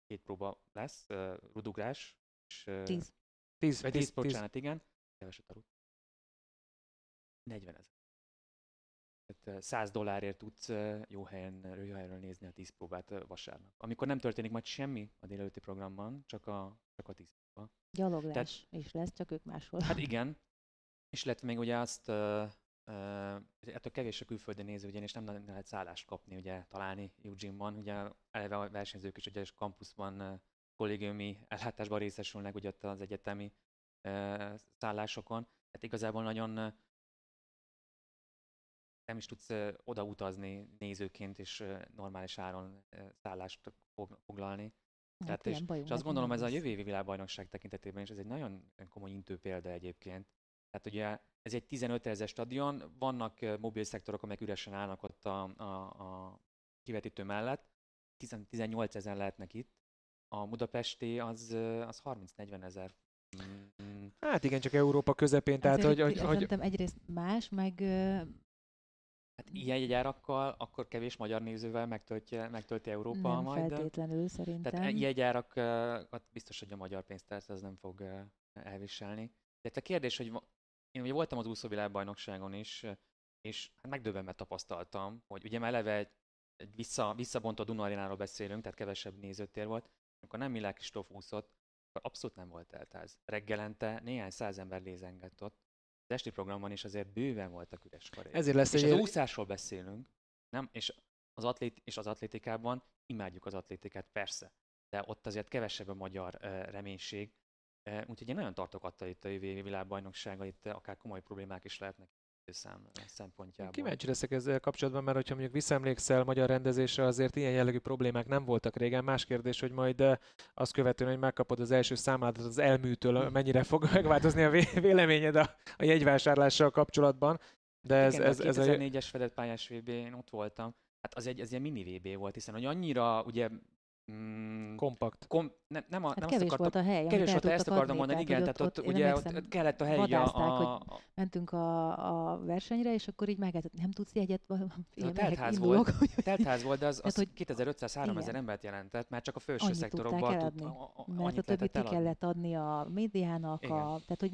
[SPEAKER 3] két próba lesz, uh, rudugrás, és uh,
[SPEAKER 2] tíz.
[SPEAKER 1] Tíz,
[SPEAKER 3] vagy
[SPEAKER 1] tíz,
[SPEAKER 3] tíz,
[SPEAKER 1] tíz.
[SPEAKER 3] bocsánat, igen, keveset aludt. 40 ezer. Tehát uh, 100 dollárért tudsz jó helyen, jó helyről nézni a 10 próbát vasárnap. Amikor nem történik majd semmi a délelőtti programban, csak a, csak a 10 próba.
[SPEAKER 2] Gyaloglás is lesz, csak ők máshol.
[SPEAKER 3] Hát igen, és illetve még ugye azt, ettől kevés a külföldi néző, ugyanis nem nagyon lehet szállást kapni, ugye találni Eugene-ban, ugye eleve a versenyzők is ugye és kampuszban kollégiumi ellátásban részesülnek ugye ott az egyetemi szállásokon, tehát igazából nagyon nem is tudsz oda utazni nézőként és normális áron szállást fog- foglalni.
[SPEAKER 2] Hát
[SPEAKER 3] Tehát
[SPEAKER 2] bajunk
[SPEAKER 3] És azt gondolom, ez a jövő évi világbajnokság tekintetében is ez egy nagyon komoly intő példa egyébként. Tehát ugye ez egy 15 ezer stadion, vannak mobil szektorok, amelyek üresen állnak ott a, a, a kivetítő mellett, 10 18 ezer lehetnek itt, a budapesti az, az 30-40 ezer. Mm,
[SPEAKER 1] Hát igen, csak Európa közepén, tehát
[SPEAKER 2] Azért
[SPEAKER 1] hogy, hogy, hogy
[SPEAKER 2] egyrészt más, meg
[SPEAKER 3] Hát ilyen jegyárakkal akkor kevés magyar nézővel megtölti, megtölti Európa
[SPEAKER 2] nem
[SPEAKER 3] majd.
[SPEAKER 2] feltétlenül szerintem.
[SPEAKER 3] Tehát jegyárakat biztos, hogy a magyar pénztárca az nem fog elviselni. Tehát a kérdés, hogy én ugye voltam az úszóvilágbajnokságon is, eh, és hát megdöbbenve tapasztaltam, hogy ugye már eleve egy, egy vissza, visszabontott Duna Arénáról beszélünk, tehát kevesebb nézőtér volt, amikor nem Milák Kristóf úszott, akkor abszolút nem volt eltáz. Reggelente néhány száz ember lézengett ott. Az esti programban is azért bőven voltak üres karék.
[SPEAKER 1] ezért lesz
[SPEAKER 3] És
[SPEAKER 1] egy...
[SPEAKER 3] az úszásról beszélünk, nem? És az, atlét, és az atlétikában imádjuk az atlétikát, persze. De ott azért kevesebb a magyar uh, reménység. Úgyhogy én nagyon tartok attól itt a jövő világbajnoksága, itt akár komoly problémák is lehetnek szám szempontjából.
[SPEAKER 1] Kíváncsi leszek ezzel kapcsolatban, mert hogyha mondjuk visszaemlékszel magyar rendezésre, azért ilyen jellegű problémák nem voltak régen. Más kérdés, hogy majd azt követően, hogy megkapod az első számádat az elműtől, mennyire fog <laughs> megváltozni a vé- véleményed a, a jegyvásárlással kapcsolatban. De ez,
[SPEAKER 3] Igen,
[SPEAKER 1] ez, ez,
[SPEAKER 3] a
[SPEAKER 1] a,
[SPEAKER 3] 2004-es fedett pályás VB, én ott voltam. Hát az egy, ez ilyen mini VB volt, hiszen hogy annyira ugye mm,
[SPEAKER 1] Kompakt.
[SPEAKER 3] kom, nem, nem, a,
[SPEAKER 2] Hát
[SPEAKER 3] nem
[SPEAKER 2] kevés
[SPEAKER 3] azt akartam,
[SPEAKER 2] volt a hely,
[SPEAKER 3] kevés volt, ezt akartam mondani, igen, tehát ott,
[SPEAKER 2] én
[SPEAKER 3] ugye ott, ott kellett a helyi a, a,
[SPEAKER 2] hogy mentünk a, a versenyre, és akkor így meg nem tudsz jegyet, <laughs> ilyen
[SPEAKER 3] teltház volt.
[SPEAKER 2] hogy-
[SPEAKER 3] teltház volt, de az, az
[SPEAKER 2] hogy-
[SPEAKER 3] 2500-3000
[SPEAKER 2] igen.
[SPEAKER 3] embert jelentett, már csak a felső szektorokban
[SPEAKER 2] tudták
[SPEAKER 3] tud-
[SPEAKER 2] eladni,
[SPEAKER 3] a- a-
[SPEAKER 2] mert a többit ki kellett adni a médiának, a, tehát hogy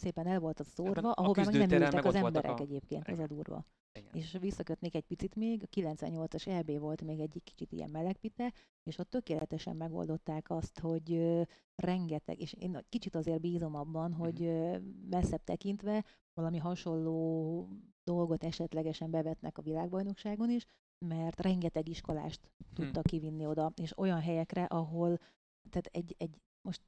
[SPEAKER 2] szépen el volt az szórva,
[SPEAKER 3] Ebben a
[SPEAKER 2] ahova meg nem ültek az emberek
[SPEAKER 3] a-
[SPEAKER 2] egyébként, az a
[SPEAKER 3] Igen.
[SPEAKER 2] durva.
[SPEAKER 3] Igen.
[SPEAKER 2] És visszakötnék egy picit még, a 98-as EB volt még egy kicsit ilyen melegpite, és ott tökéletesen megoldották azt, hogy ö, rengeteg, és én kicsit azért bízom abban,
[SPEAKER 3] Mhm.
[SPEAKER 2] hogy ö, messzebb tekintve valami hasonló dolgot esetlegesen bevetnek a világbajnokságon is, mert rengeteg iskolást
[SPEAKER 3] Hm.
[SPEAKER 2] tudtak kivinni oda, és olyan helyekre, ahol, tehát egy, egy most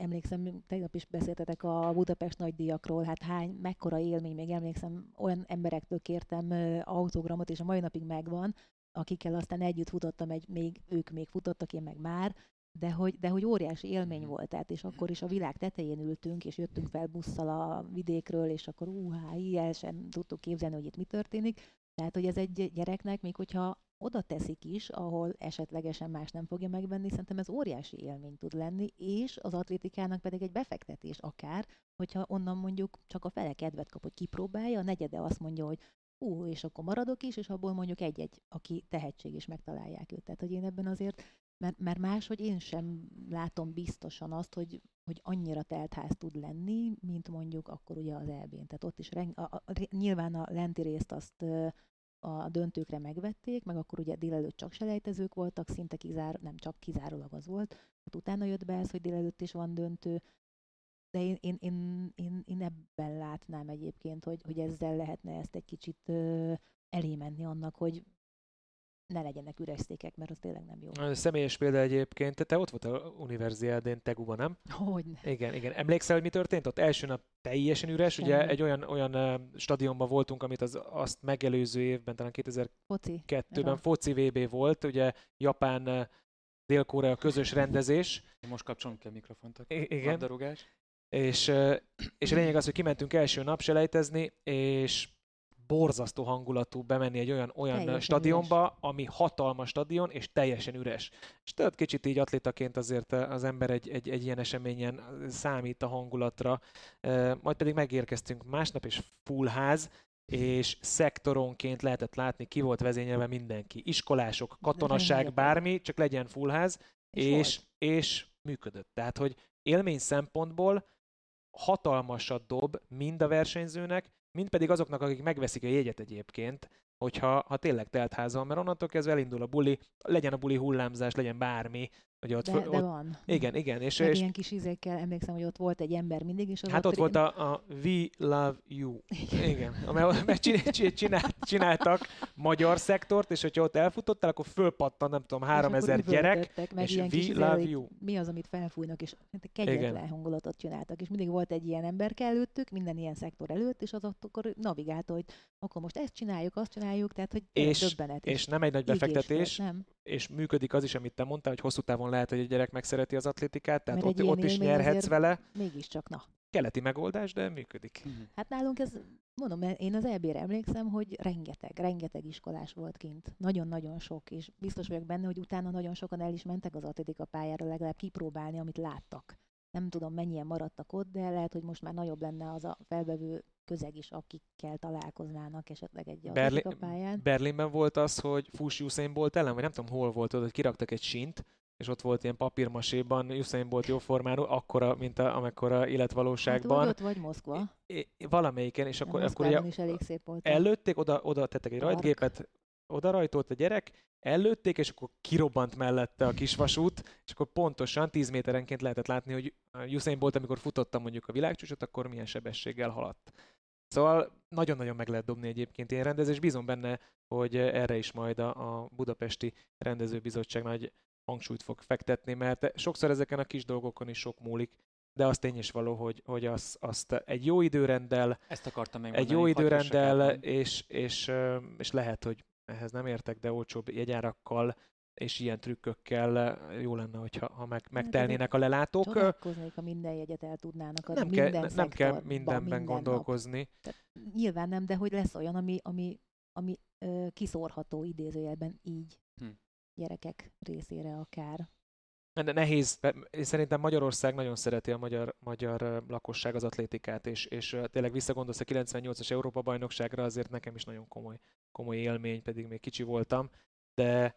[SPEAKER 2] emlékszem, tegnap is beszéltetek a Budapest nagydíjakról, hát hány, mekkora élmény, még emlékszem, olyan emberektől kértem autogramot, és a mai napig megvan, akikkel aztán együtt futottam, egy, még, ők még futottak, én meg már, de hogy, de hogy óriási élmény volt, tehát, és akkor is a világ tetején ültünk, és jöttünk fel busszal a vidékről, és akkor úhá, ilyen sem tudtuk képzelni, hogy itt mi történik. Tehát, hogy ez egy gyereknek, még hogyha oda teszik is, ahol esetlegesen más nem fogja megvenni, szerintem ez óriási élmény tud lenni, és az atlétikának pedig egy befektetés akár, hogyha onnan mondjuk csak a fele kedvet kap, hogy kipróbálja, a negyede azt mondja, hogy ú, és akkor maradok is, és abból mondjuk egy-egy, aki tehetség is megtalálják őt. Tehát, hogy én ebben azért, mert, mert máshogy én sem látom biztosan azt, hogy, hogy annyira teltház tud lenni, mint mondjuk akkor ugye az elbén. Tehát ott is reng, a, a, nyilván a lenti részt azt a döntőkre megvették, meg akkor ugye délelőtt csak selejtezők voltak, szinte kizár, nem csak kizárólag az volt. Hát utána jött be ez, hogy délelőtt is van döntő, de én, én, én, én, én ebben látnám egyébként, hogy, hogy ezzel lehetne ezt egy kicsit ö, elé menni annak, hogy ne legyenek üres székek, mert az tényleg nem jó.
[SPEAKER 1] A Személyes példa egyébként, te ott volt a Universiádén Teguban, nem?
[SPEAKER 2] Hogy ne.
[SPEAKER 1] Igen, igen. Emlékszel, hogy mi történt? Ott első nap teljesen üres, ugye
[SPEAKER 2] Semmi.
[SPEAKER 1] egy olyan, olyan ö, stadionban voltunk, amit az, azt megelőző évben, talán 2002-ben
[SPEAKER 2] Foci.
[SPEAKER 1] foci VB volt, ugye Japán ö, Dél-Korea közös rendezés,
[SPEAKER 3] Most kapcsolom ki a mikrofont. a
[SPEAKER 1] I- igen.
[SPEAKER 3] labdarúgás.
[SPEAKER 1] és, és a lényeg az, hogy kimentünk első nap selejtezni, és borzasztó hangulatú bemenni egy olyan, olyan
[SPEAKER 2] Teljesen
[SPEAKER 1] stadionba, ami hatalmas stadion, és teljesen üres. És tudod, kicsit így atlétaként azért az ember egy, egy, egy ilyen eseményen számít a hangulatra. Ö, Majd pedig megérkeztünk másnap, és full ház, és szektoronként lehetett látni, ki volt vezényelve mindenki. Iskolások, katonaság, bármi, csak legyen full ház,
[SPEAKER 2] És
[SPEAKER 1] és,
[SPEAKER 2] volt.
[SPEAKER 1] és működött. Tehát, hogy élmény szempontból hatalmasat dob mind a versenyzőnek, mind pedig azoknak, akik megveszik a jegyet egyébként, hogyha ha tényleg telt ház van, mert onnantól kezdve elindul a buli, legyen a buli hullámzás, legyen bármi, hogy ott,
[SPEAKER 2] De,
[SPEAKER 1] föl-
[SPEAKER 2] de
[SPEAKER 1] ott
[SPEAKER 2] van.
[SPEAKER 1] igen, igen, és,
[SPEAKER 2] Meg
[SPEAKER 1] és
[SPEAKER 2] ilyen kis izékkel, emlékszem, hogy ott volt egy ember mindig, és az
[SPEAKER 1] hát ott
[SPEAKER 2] ri-
[SPEAKER 1] volt a, a We Love You. Igen, mert csin- csin- csinált, csináltak magyar szektort, és hogyha ott elfutottál, akkor fölpattan, nem tudom,
[SPEAKER 2] és akkor
[SPEAKER 1] 3000 gyerek,
[SPEAKER 2] meg
[SPEAKER 1] és
[SPEAKER 2] ilyen
[SPEAKER 1] we
[SPEAKER 2] kis
[SPEAKER 1] love you.
[SPEAKER 2] Mi az, amit felfújnak, és hát kegyetlen
[SPEAKER 1] Igen.
[SPEAKER 2] hangulatot csináltak, és mindig volt egy ilyen ember előttük, minden ilyen szektor előtt, és az ott akkor navigálta, hogy akkor most ezt csináljuk, azt csináljuk, tehát hogy
[SPEAKER 1] És-
[SPEAKER 2] döbbenet.
[SPEAKER 1] és nem egy nagy befektetés,
[SPEAKER 2] volt, nem?
[SPEAKER 1] És működik az is, amit te mondtál, hogy hosszú távon lehet, hogy egy gyerek megszereti az atlétikát, tehát
[SPEAKER 2] Mert
[SPEAKER 1] ott, ott is nyerhetsz vele.
[SPEAKER 2] Mégiscsak, na.
[SPEAKER 1] Keleti megoldás, de működik.
[SPEAKER 3] Mhm.
[SPEAKER 2] Hát nálunk ez, mondom, én az EB-re emlékszem, hogy rengeteg, rengeteg iskolás volt kint. Nagyon-nagyon sok, és biztos vagyok benne, hogy utána nagyon sokan el is mentek az atlétika pályára legalább kipróbálni, amit láttak. Nem tudom, mennyien maradtak ott, de lehet, hogy most már nagyobb lenne az a felvevő közeg is, akikkel találkoznának esetleg egy
[SPEAKER 1] Berli-
[SPEAKER 2] atlétika pályán.
[SPEAKER 1] Berlinben volt az, hogy Fuss Usain Bolt ellen, vagy nem tudom hol volt ott, hogy kiraktak egy sint, és ott volt ilyen papírmaséban Usain Bolt jóformáról, akkora, mint a, amekkora
[SPEAKER 2] Hát
[SPEAKER 1] életvalóságban.
[SPEAKER 2] ott, vagy Moszkva.
[SPEAKER 1] I- valamelyiken, és akkor, akkor ugye
[SPEAKER 2] is elég szép volt.
[SPEAKER 1] előtték, oda, oda tettek egy
[SPEAKER 2] Park.
[SPEAKER 1] rajtgépet, oda rajtolt a gyerek, előtték, és akkor kirobbant mellette a kisvasút, és akkor pontosan 10 méterenként lehetett látni, hogy Usain Bolt, amikor futotta mondjuk a világcsúcsot, akkor milyen sebességgel haladt. Szóval nagyon-nagyon meg lehet dobni egyébként ilyen rendezés. Bízom benne, hogy erre is majd a, a budapesti rendezőbizottság nagy hangsúlyt fog fektetni, mert sokszor ezeken a kis dolgokon is sok múlik, de az tény is való, hogy, hogy az, azt egy jó időrenddel,
[SPEAKER 3] Ezt akartam
[SPEAKER 1] egy
[SPEAKER 3] mondani,
[SPEAKER 1] jó
[SPEAKER 3] át.
[SPEAKER 1] és, és, és lehet, hogy ehhez nem értek, de olcsóbb jegyárakkal és ilyen trükkökkel ö, jó lenne, hogyha ha meg, megtelnének a lelátók. Ö,
[SPEAKER 2] Csodálkoznék, ha minden jegyet el tudnának adni.
[SPEAKER 1] Nem kell,
[SPEAKER 2] minden
[SPEAKER 1] nem kell mindenben
[SPEAKER 2] minden nap.
[SPEAKER 1] gondolkozni.
[SPEAKER 2] Nyilván nem, de hogy lesz olyan, ami, ami, ami ö, kiszórható idézőjelben így.
[SPEAKER 3] Hm.
[SPEAKER 2] gyerekek részére akár.
[SPEAKER 1] De nehéz, én szerintem Magyarország nagyon szereti a magyar, magyar lakosság az atlétikát, és, és tényleg visszagondolsz a 98-as Európa-bajnokságra, azért nekem is nagyon komoly, komoly élmény, pedig még kicsi voltam, de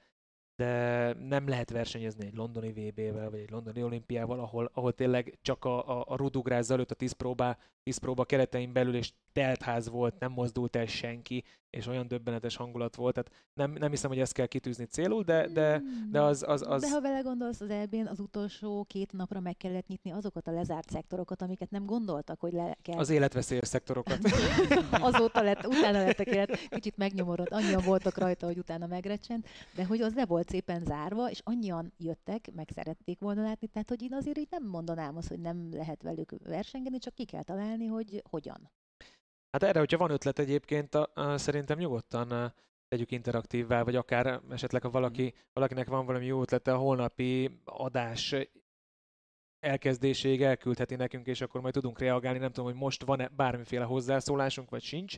[SPEAKER 1] de nem lehet versenyezni egy londoni VB-vel, vagy egy londoni olimpiával, ahol, ahol tényleg csak a, a, a rudugráz előtt a 10 próbá, 10 próba keretein belül, és teltház volt, nem mozdult el senki, és olyan döbbenetes hangulat volt. Tehát nem, nem hiszem, hogy ezt kell kitűzni célul, de, de, de az, az, az...
[SPEAKER 2] De ha belegondolsz, az elbén az utolsó két napra meg kellett nyitni azokat a lezárt szektorokat, amiket nem gondoltak, hogy le kell.
[SPEAKER 1] Az életveszélyes szektorokat. <laughs>
[SPEAKER 2] Azóta lett, utána lettek élet, kicsit megnyomorott, annyian voltak rajta, hogy utána megrecsent, de hogy az le volt szépen zárva, és annyian jöttek, meg szerették volna látni, tehát hogy én azért így nem mondanám azt, hogy nem lehet velük versengeni, csak ki kell találni, hogy hogyan.
[SPEAKER 1] Hát erre, hogyha van ötlet egyébként, a, a, szerintem nyugodtan a, tegyük interaktívvá, vagy akár esetleg, ha valaki, valakinek van valami jó ötlete, a holnapi adás elkezdéséig elküldheti nekünk, és akkor majd tudunk reagálni. Nem tudom, hogy most van-e bármiféle hozzászólásunk, vagy sincs.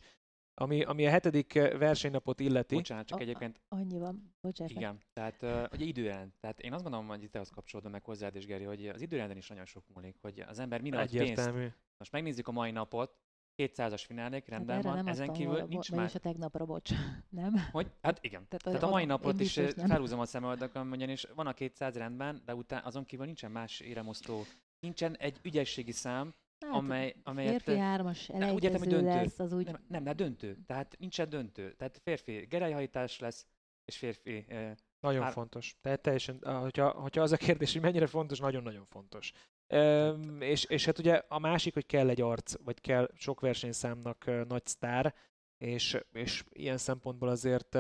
[SPEAKER 1] Ami, ami a hetedik versenynapot illeti.
[SPEAKER 3] Bocsánat, csak a, egyébként...
[SPEAKER 2] Annyi van, bocsánat.
[SPEAKER 3] Igen, tehát uh, ugye időrend. Tehát én azt gondolom, hogy itt ahhoz kapcsolódom meg hozzád is, Geri, hogy az időrenden is nagyon sok múlik, hogy az ember mi pénzt. Most megnézzük a mai napot, 200-as finálék, hát rendben hát van, ezen kívül volna, nincs
[SPEAKER 2] már... a tegnapra, bocs, <laughs> nem?
[SPEAKER 3] Hogy? Hát igen. Tehát, Tehát a, mai napot is felhúzom a szemöldökön, ugyanis van a 200 rendben, de után azon kívül nincsen más éremosztó, nincsen egy ügyességi szám, Hát, amely, amelyet...
[SPEAKER 2] Férfi hármas elejtező értem, döntő. lesz, az úgy...
[SPEAKER 3] Nem, nem, de döntő. Tehát nincsen döntő. Tehát férfi gerelyhajtás lesz, és férfi... Eh,
[SPEAKER 1] nagyon hár... fontos. Tehát teljesen, hogyha, hogyha az a kérdés, hogy mennyire fontos, nagyon-nagyon fontos. E, és, és hát ugye a másik, hogy kell egy arc, vagy kell sok versenyszámnak nagy sztár, és, és ilyen szempontból azért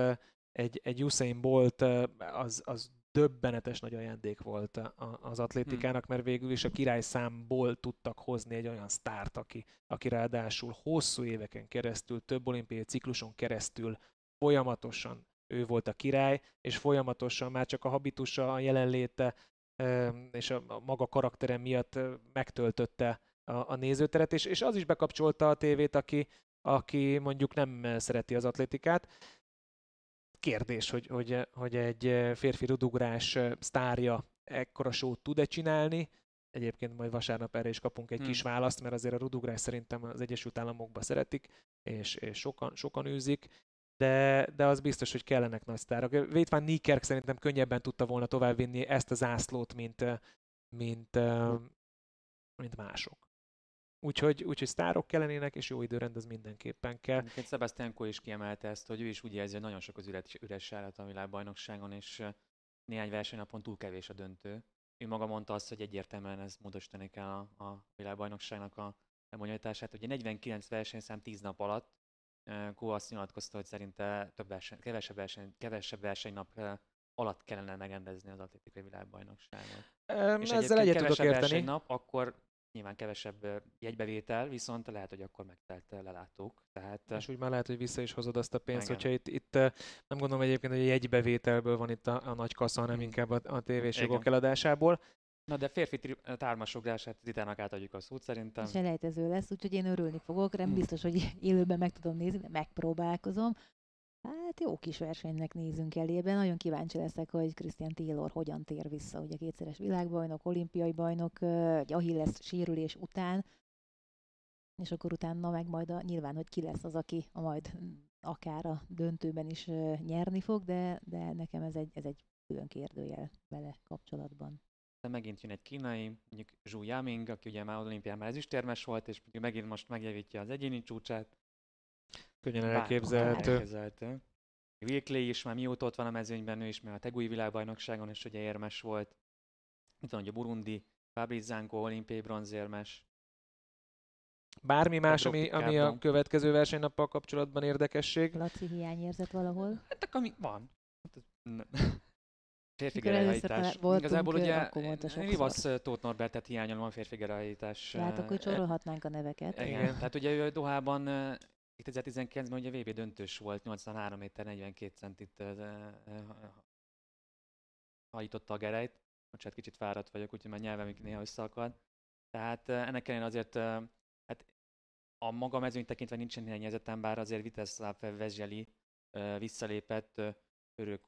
[SPEAKER 1] egy, egy Usain Bolt az, az döbbenetes nagy ajándék volt az atlétikának, mert végül is a királyszámból tudtak hozni egy olyan sztárt, aki, aki ráadásul hosszú éveken keresztül, több olimpiai cikluson keresztül folyamatosan ő volt a király, és folyamatosan már csak a habitusa, a jelenléte és a maga karaktere miatt megtöltötte a, a nézőteret, és, és az is bekapcsolta a tévét, aki, aki mondjuk nem szereti az atlétikát. Kérdés, hogy, hogy, hogy egy férfi rudugrás sztárja ekkora sót tud-e csinálni, Egyébként majd vasárnap erre is kapunk egy hmm. kis választ, mert azért a rudugrás szerintem az Egyesült Államokban szeretik, és, és sokan, sokan űzik, de, de az biztos, hogy kellenek nagy sztárok. Vétván Nikerk szerintem könnyebben tudta volna továbbvinni ezt az ászlót, mint, mint, mint mások. Úgyhogy, úgyhogy sztárok kellenének, és jó időrend az mindenképpen kell.
[SPEAKER 3] Egyébként Sebastian Ko is kiemelte ezt, hogy ő is úgy érzi, hogy nagyon sok az üres, üres állat a világbajnokságon, és néhány versenynapon túl kevés a döntő. Ő maga mondta azt, hogy egyértelműen ez módosítani kell a, a világbajnokságnak a lebonyolítását. Ugye 49 versenyszám 10 nap alatt, Kó azt nyilatkozta, hogy szerinte több verseny, kevesebb, verseny, kevesebb versenynap alatt kellene megrendezni az atlétikai világbajnokságot.
[SPEAKER 1] Um, és ezzel egyet tudok érteni.
[SPEAKER 3] nap, akkor nyilván kevesebb jegybevétel, viszont lehet, hogy akkor megtelt lelátók. Tehát,
[SPEAKER 1] és úgy már lehet, hogy vissza is hozod azt a pénzt, igen. hogyha itt, itt nem gondolom egyébként, hogy a jegybevételből van itt a, a nagy kassa, hanem hmm. inkább a, a tévésjogok eladásából.
[SPEAKER 3] Na de férfi tri- tármasugrását Titának átadjuk a szót szerintem.
[SPEAKER 2] És elejtező lesz, úgyhogy én örülni fogok, nem biztos, hogy élőben meg tudom nézni, de megpróbálkozom. Hát jó kis versenynek nézünk elébe. Nagyon kíváncsi leszek, hogy Christian Taylor hogyan tér vissza, ugye kétszeres világbajnok, olimpiai bajnok, egy Achilles sérülés után, és akkor utána meg majd a, nyilván, hogy ki lesz az, aki a majd akár a döntőben is nyerni fog, de, de nekem ez egy, ez egy külön kérdőjel vele kapcsolatban
[SPEAKER 3] de megint jön egy kínai, mondjuk Zhu Yaming, aki ugye már olimpián már ezüstérmes volt, és megint most megjavítja az egyéni csúcsát.
[SPEAKER 1] Könnyen elképzelhető. elképzelhető.
[SPEAKER 3] Wilkley is már mióta ott van a mezőnyben, ő is már a tegúi világbajnokságon is ugye érmes volt. Itt van ugye Burundi, Fabrice Zanko, olimpiai bronzérmes.
[SPEAKER 1] Bármi más, ami, ami a következő versenynappal kapcsolatban érdekesség?
[SPEAKER 2] Laci hiányérzet valahol?
[SPEAKER 3] Hát ami van. Hát <laughs> Férfi gerejhajtás. Igazából ugye Rivasz Tóth Norbertet hiányolom a férfi gerejhajtás.
[SPEAKER 2] Tehát akkor csorolhatnánk a neveket.
[SPEAKER 3] Igen, tehát ugye ő Dohában 2019-ben ugye VB döntős volt, 83 méter 42 centit hajította a gerejt. Bocsánat, kicsit fáradt vagyok, úgyhogy már nyelvem néha összeakad. Tehát ennek ellenére azért hát a maga mezőny tekintve nincsen néhány helyzetem, bár azért Vitesse Vezseli visszalépett, örök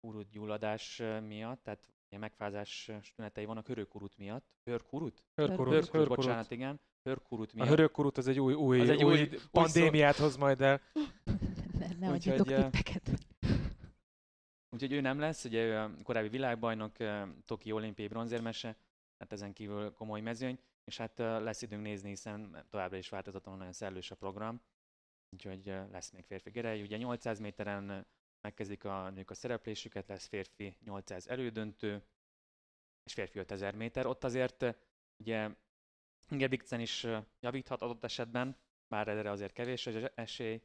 [SPEAKER 3] kurutgyulladás ö, miatt, tehát ilyen megfázás tünetei vannak hörőkurut miatt. Hörkurut?
[SPEAKER 1] Hörkurut,
[SPEAKER 3] Hörkurut,
[SPEAKER 1] hörkurut.
[SPEAKER 3] bocsánat, igen. Hörkurut
[SPEAKER 1] A
[SPEAKER 3] miatt.
[SPEAKER 1] hörökkurut az egy új, új,
[SPEAKER 3] Az egy
[SPEAKER 1] új,
[SPEAKER 3] új-
[SPEAKER 1] pandémiát hoz majd el.
[SPEAKER 2] Ne, ne
[SPEAKER 3] Úgyhogy,
[SPEAKER 2] adjatok tippeket.
[SPEAKER 3] Úgyhogy ő nem lesz, ugye ő a korábbi világbajnok, Toki olimpiai bronzérmese, hát ezen kívül komoly mezőny, és hát lesz időnk nézni, hiszen továbbra is változatlanul nagyon szellős a program, úgyhogy lesz még férfi gerej. Ugye 800 méteren megkezdik a nők a szereplésüket, lesz férfi 800 elődöntő, és férfi 5000 méter. Ott azért ö, ugye Ingebrigtsen is ö, javíthat adott esetben, bár erre azért kevés az esély,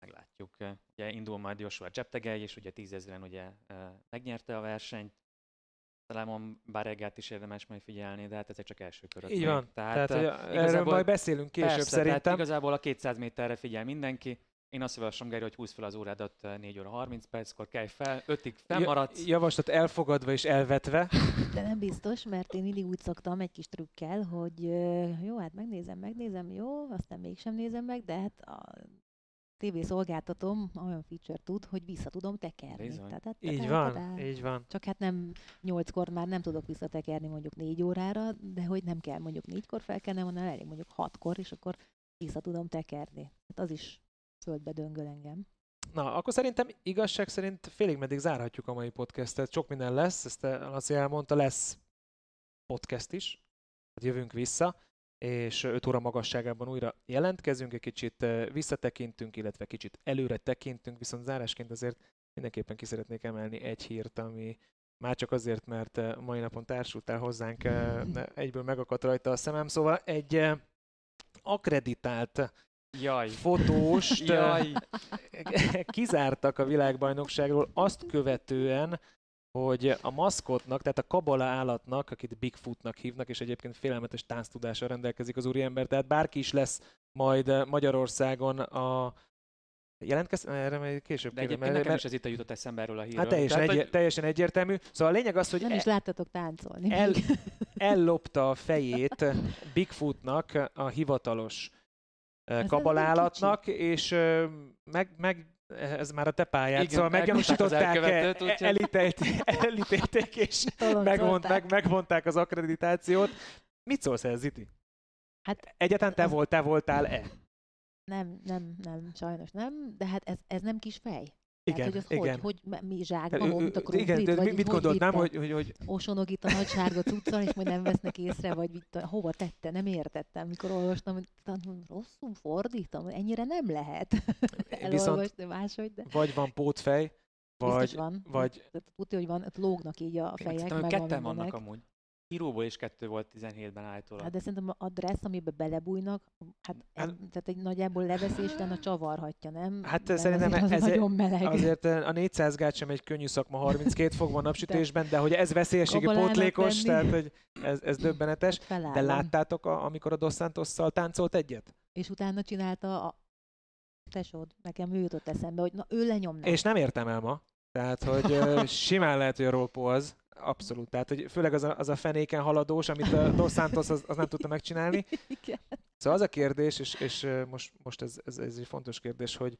[SPEAKER 3] meglátjuk. Ugye indul majd Joshua Cseptegei, és ugye tízezren ugye eh, megnyerte a versenyt. Salamon Baregát is érdemes majd figyelni, de hát ezek csak első körök.
[SPEAKER 1] Így van.
[SPEAKER 3] Tehát,
[SPEAKER 1] Tehát,
[SPEAKER 3] tehát
[SPEAKER 1] hogy erről majd beszélünk később
[SPEAKER 3] persze,
[SPEAKER 1] szerintem.
[SPEAKER 3] Tehát igazából a 200 méterre figyel mindenki. Én azt javaslom, Geri, hogy húz fel az órádat eh, 4 óra 30 perckor, kelj fel, 5-ig fennmaradsz.
[SPEAKER 1] Javaslat elfogadva és elvetve.
[SPEAKER 2] De nem biztos, mert én mindig úgy szoktam egy kis trükkel, hogy ö, jó, hát megnézem, megnézem, jó, aztán mégsem nézem meg, de hát a TV szolgáltatom olyan feature tud, hogy vissza tudom tekerni.
[SPEAKER 3] Bizony.
[SPEAKER 2] Tehát,
[SPEAKER 1] Így
[SPEAKER 2] tehát,
[SPEAKER 1] van,
[SPEAKER 2] tehát,
[SPEAKER 1] így van.
[SPEAKER 2] Csak hát nem nyolckor már nem tudok visszatekerni mondjuk négy órára, de hogy nem kell mondjuk négykor felkelnem, hanem elég mondjuk hatkor, és akkor vissza tudom tekerni. Hát az is földbe döngöl engem.
[SPEAKER 1] Na, akkor szerintem igazság szerint félig meddig zárhatjuk a mai podcastet. Sok minden lesz, ezt Laci elmondta, lesz podcast is. Hát jövünk vissza, és 5 óra magasságában újra jelentkezünk, egy kicsit visszatekintünk, illetve kicsit előre tekintünk, viszont zárásként azért mindenképpen ki szeretnék emelni egy hírt, ami már csak azért, mert mai napon társultál hozzánk, egyből megakadt rajta a szemem, szóval egy akreditált
[SPEAKER 3] Jaj,
[SPEAKER 1] fotóst
[SPEAKER 3] jaj. <laughs>
[SPEAKER 1] kizártak a világbajnokságról azt követően, hogy a maszkotnak, tehát a kabala állatnak, akit Bigfootnak hívnak, és egyébként félelmetes tánctudással rendelkezik az úriember, tehát bárki is lesz majd Magyarországon a Jelentkez... Erre majd később
[SPEAKER 3] De
[SPEAKER 1] kérdem,
[SPEAKER 3] egyébként nekem
[SPEAKER 1] mert-
[SPEAKER 3] is ez itt a jutott eszembe erről a hírről.
[SPEAKER 1] Hát teljesen,
[SPEAKER 3] Tehát,
[SPEAKER 1] egy,
[SPEAKER 3] hogy-
[SPEAKER 1] teljesen egyértelmű. Szóval a lényeg az, hogy
[SPEAKER 2] Nem
[SPEAKER 1] e-
[SPEAKER 2] is láttatok táncolni.
[SPEAKER 1] el, <laughs> ellopta a fejét Bigfootnak a hivatalos
[SPEAKER 2] nem
[SPEAKER 1] kabalálatnak, és meg, meg ez már a te pályád,
[SPEAKER 3] Igen,
[SPEAKER 1] szóval meggyanúsították,
[SPEAKER 3] elkövetőt,
[SPEAKER 1] e-
[SPEAKER 3] úgyhogy-
[SPEAKER 1] elítélt- elítélték, és megmond, meg, megmondták az akkreditációt. Mit szólsz ez, Ziti?
[SPEAKER 2] Hát
[SPEAKER 1] Egyáltalán te, volt, te voltál-e?
[SPEAKER 2] nem, nem, nem, sajnos nem, de hát ez, ez nem kis fej.
[SPEAKER 1] Igen,
[SPEAKER 2] Tehát, hogy az
[SPEAKER 1] igen.
[SPEAKER 2] hogy, hogy mi zsákba, mint a
[SPEAKER 1] igen,
[SPEAKER 2] krumplit,
[SPEAKER 1] de
[SPEAKER 2] vagy
[SPEAKER 1] mit gondoltál,
[SPEAKER 2] vitte?
[SPEAKER 1] hogy, hogy, hogy
[SPEAKER 2] Osonok itt a nagy sárga cuccal, és majd nem vesznek észre, vagy mit, hova tette, nem értettem, mikor olvastam, hogy rosszul fordítom, ennyire nem lehet elolvasni máshogy, de
[SPEAKER 1] vagy van pótfej,
[SPEAKER 2] biztos
[SPEAKER 1] vagy,
[SPEAKER 2] van.
[SPEAKER 1] vagy
[SPEAKER 2] Tehát tudja, hogy van, ott lógnak így a fejek,
[SPEAKER 3] szerintem
[SPEAKER 2] meg
[SPEAKER 3] ketten
[SPEAKER 2] van
[SPEAKER 3] vannak amúgy. Íróból is kettő volt 17-ben állítólag.
[SPEAKER 2] Hát de szerintem a dressz, amiben belebújnak, hát,
[SPEAKER 1] Hát-
[SPEAKER 2] ez, tehát egy nagyjából leveszi, és utána csavarhatja, nem?
[SPEAKER 1] Hát
[SPEAKER 2] Mert
[SPEAKER 1] szerintem
[SPEAKER 2] azért az
[SPEAKER 1] ez-
[SPEAKER 2] nagyon meleg.
[SPEAKER 1] azért a 400 gát sem egy könnyű szakma 32 fok van napsütésben, de hogy ez veszélyességi pótlékos, tehát hogy ez, ez döbbenetes.
[SPEAKER 2] Felállom.
[SPEAKER 1] De láttátok, a, amikor a Dos Santosszal táncolt egyet?
[SPEAKER 2] És utána csinálta a tesód, nekem ő jutott eszembe, hogy na ő lenyomná.
[SPEAKER 1] És nem értem el ma. Tehát, hogy simán lehet, hogy a Rolpo az. Abszolút. Tehát, hogy főleg az a, az a fenéken haladós, amit a Dos Santos az, az nem tudta megcsinálni. <laughs>
[SPEAKER 2] Igen.
[SPEAKER 1] Szóval az a kérdés, és, és most, most ez, ez, ez egy fontos kérdés, hogy,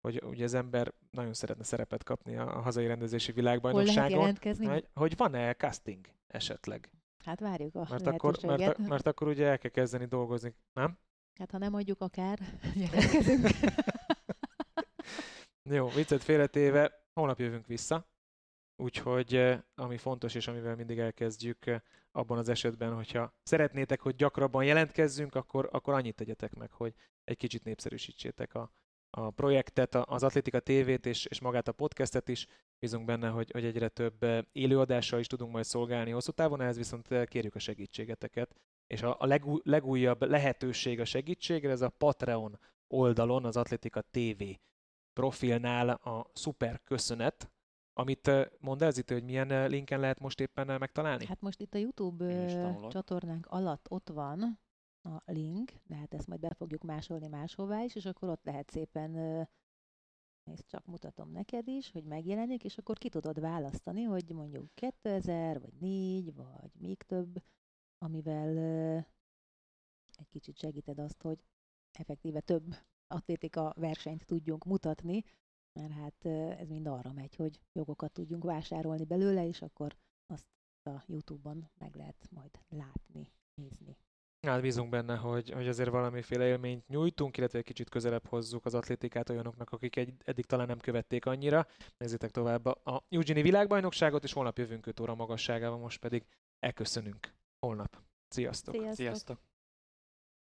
[SPEAKER 1] hogy ugye az ember nagyon szeretne szerepet kapni a, a hazai rendezési világbajnokságon. Hogy, hogy van-e casting esetleg?
[SPEAKER 2] Hát várjuk a
[SPEAKER 1] Mert akkor, mert, mert akkor ugye el kell kezdeni dolgozni, nem?
[SPEAKER 2] Hát ha nem adjuk akár, <laughs> jelentkezünk. <laughs>
[SPEAKER 1] Jó, viccet félretéve, holnap jövünk vissza. Úgyhogy eh, ami fontos, és amivel mindig elkezdjük, eh, abban az esetben, hogyha szeretnétek, hogy gyakrabban jelentkezzünk, akkor, akkor annyit tegyetek meg, hogy egy kicsit népszerűsítsétek a, a projektet, az Atlétika TV-t és, és magát a podcastet is. Bízunk benne, hogy, hogy egyre több eh, élőadással is tudunk majd szolgálni hosszú távon, ehhez viszont kérjük a segítségeteket. És a, a legú, legújabb lehetőség a segítségre, ez a Patreon oldalon, az Atlétika TV profilnál a szuper köszönet, amit mondd el, Zita, hogy milyen linken lehet most éppen megtalálni?
[SPEAKER 2] Hát most itt a YouTube csatornánk alatt ott van a link, de hát ezt majd be fogjuk másolni máshová is, és akkor ott lehet szépen, nézd csak mutatom neked is, hogy megjelenik, és akkor ki tudod választani, hogy mondjuk 2000, vagy 4, vagy még több, amivel egy kicsit segíted azt, hogy effektíve több atlétika versenyt tudjunk mutatni, mert hát ez mind arra megy, hogy jogokat tudjunk vásárolni belőle, és akkor azt a YouTube-on meg lehet majd látni, nézni.
[SPEAKER 1] Hát bízunk benne, hogy, hogy azért valamiféle élményt nyújtunk, illetve egy kicsit közelebb hozzuk az atlétikát olyanoknak, akik egy, eddig talán nem követték annyira. Nézzétek tovább a Eugenie világbajnokságot, és holnap jövünk 5 óra magasságában, most pedig elköszönünk. Holnap. Sziasztok!
[SPEAKER 2] Sziasztok!
[SPEAKER 3] Sziasztok!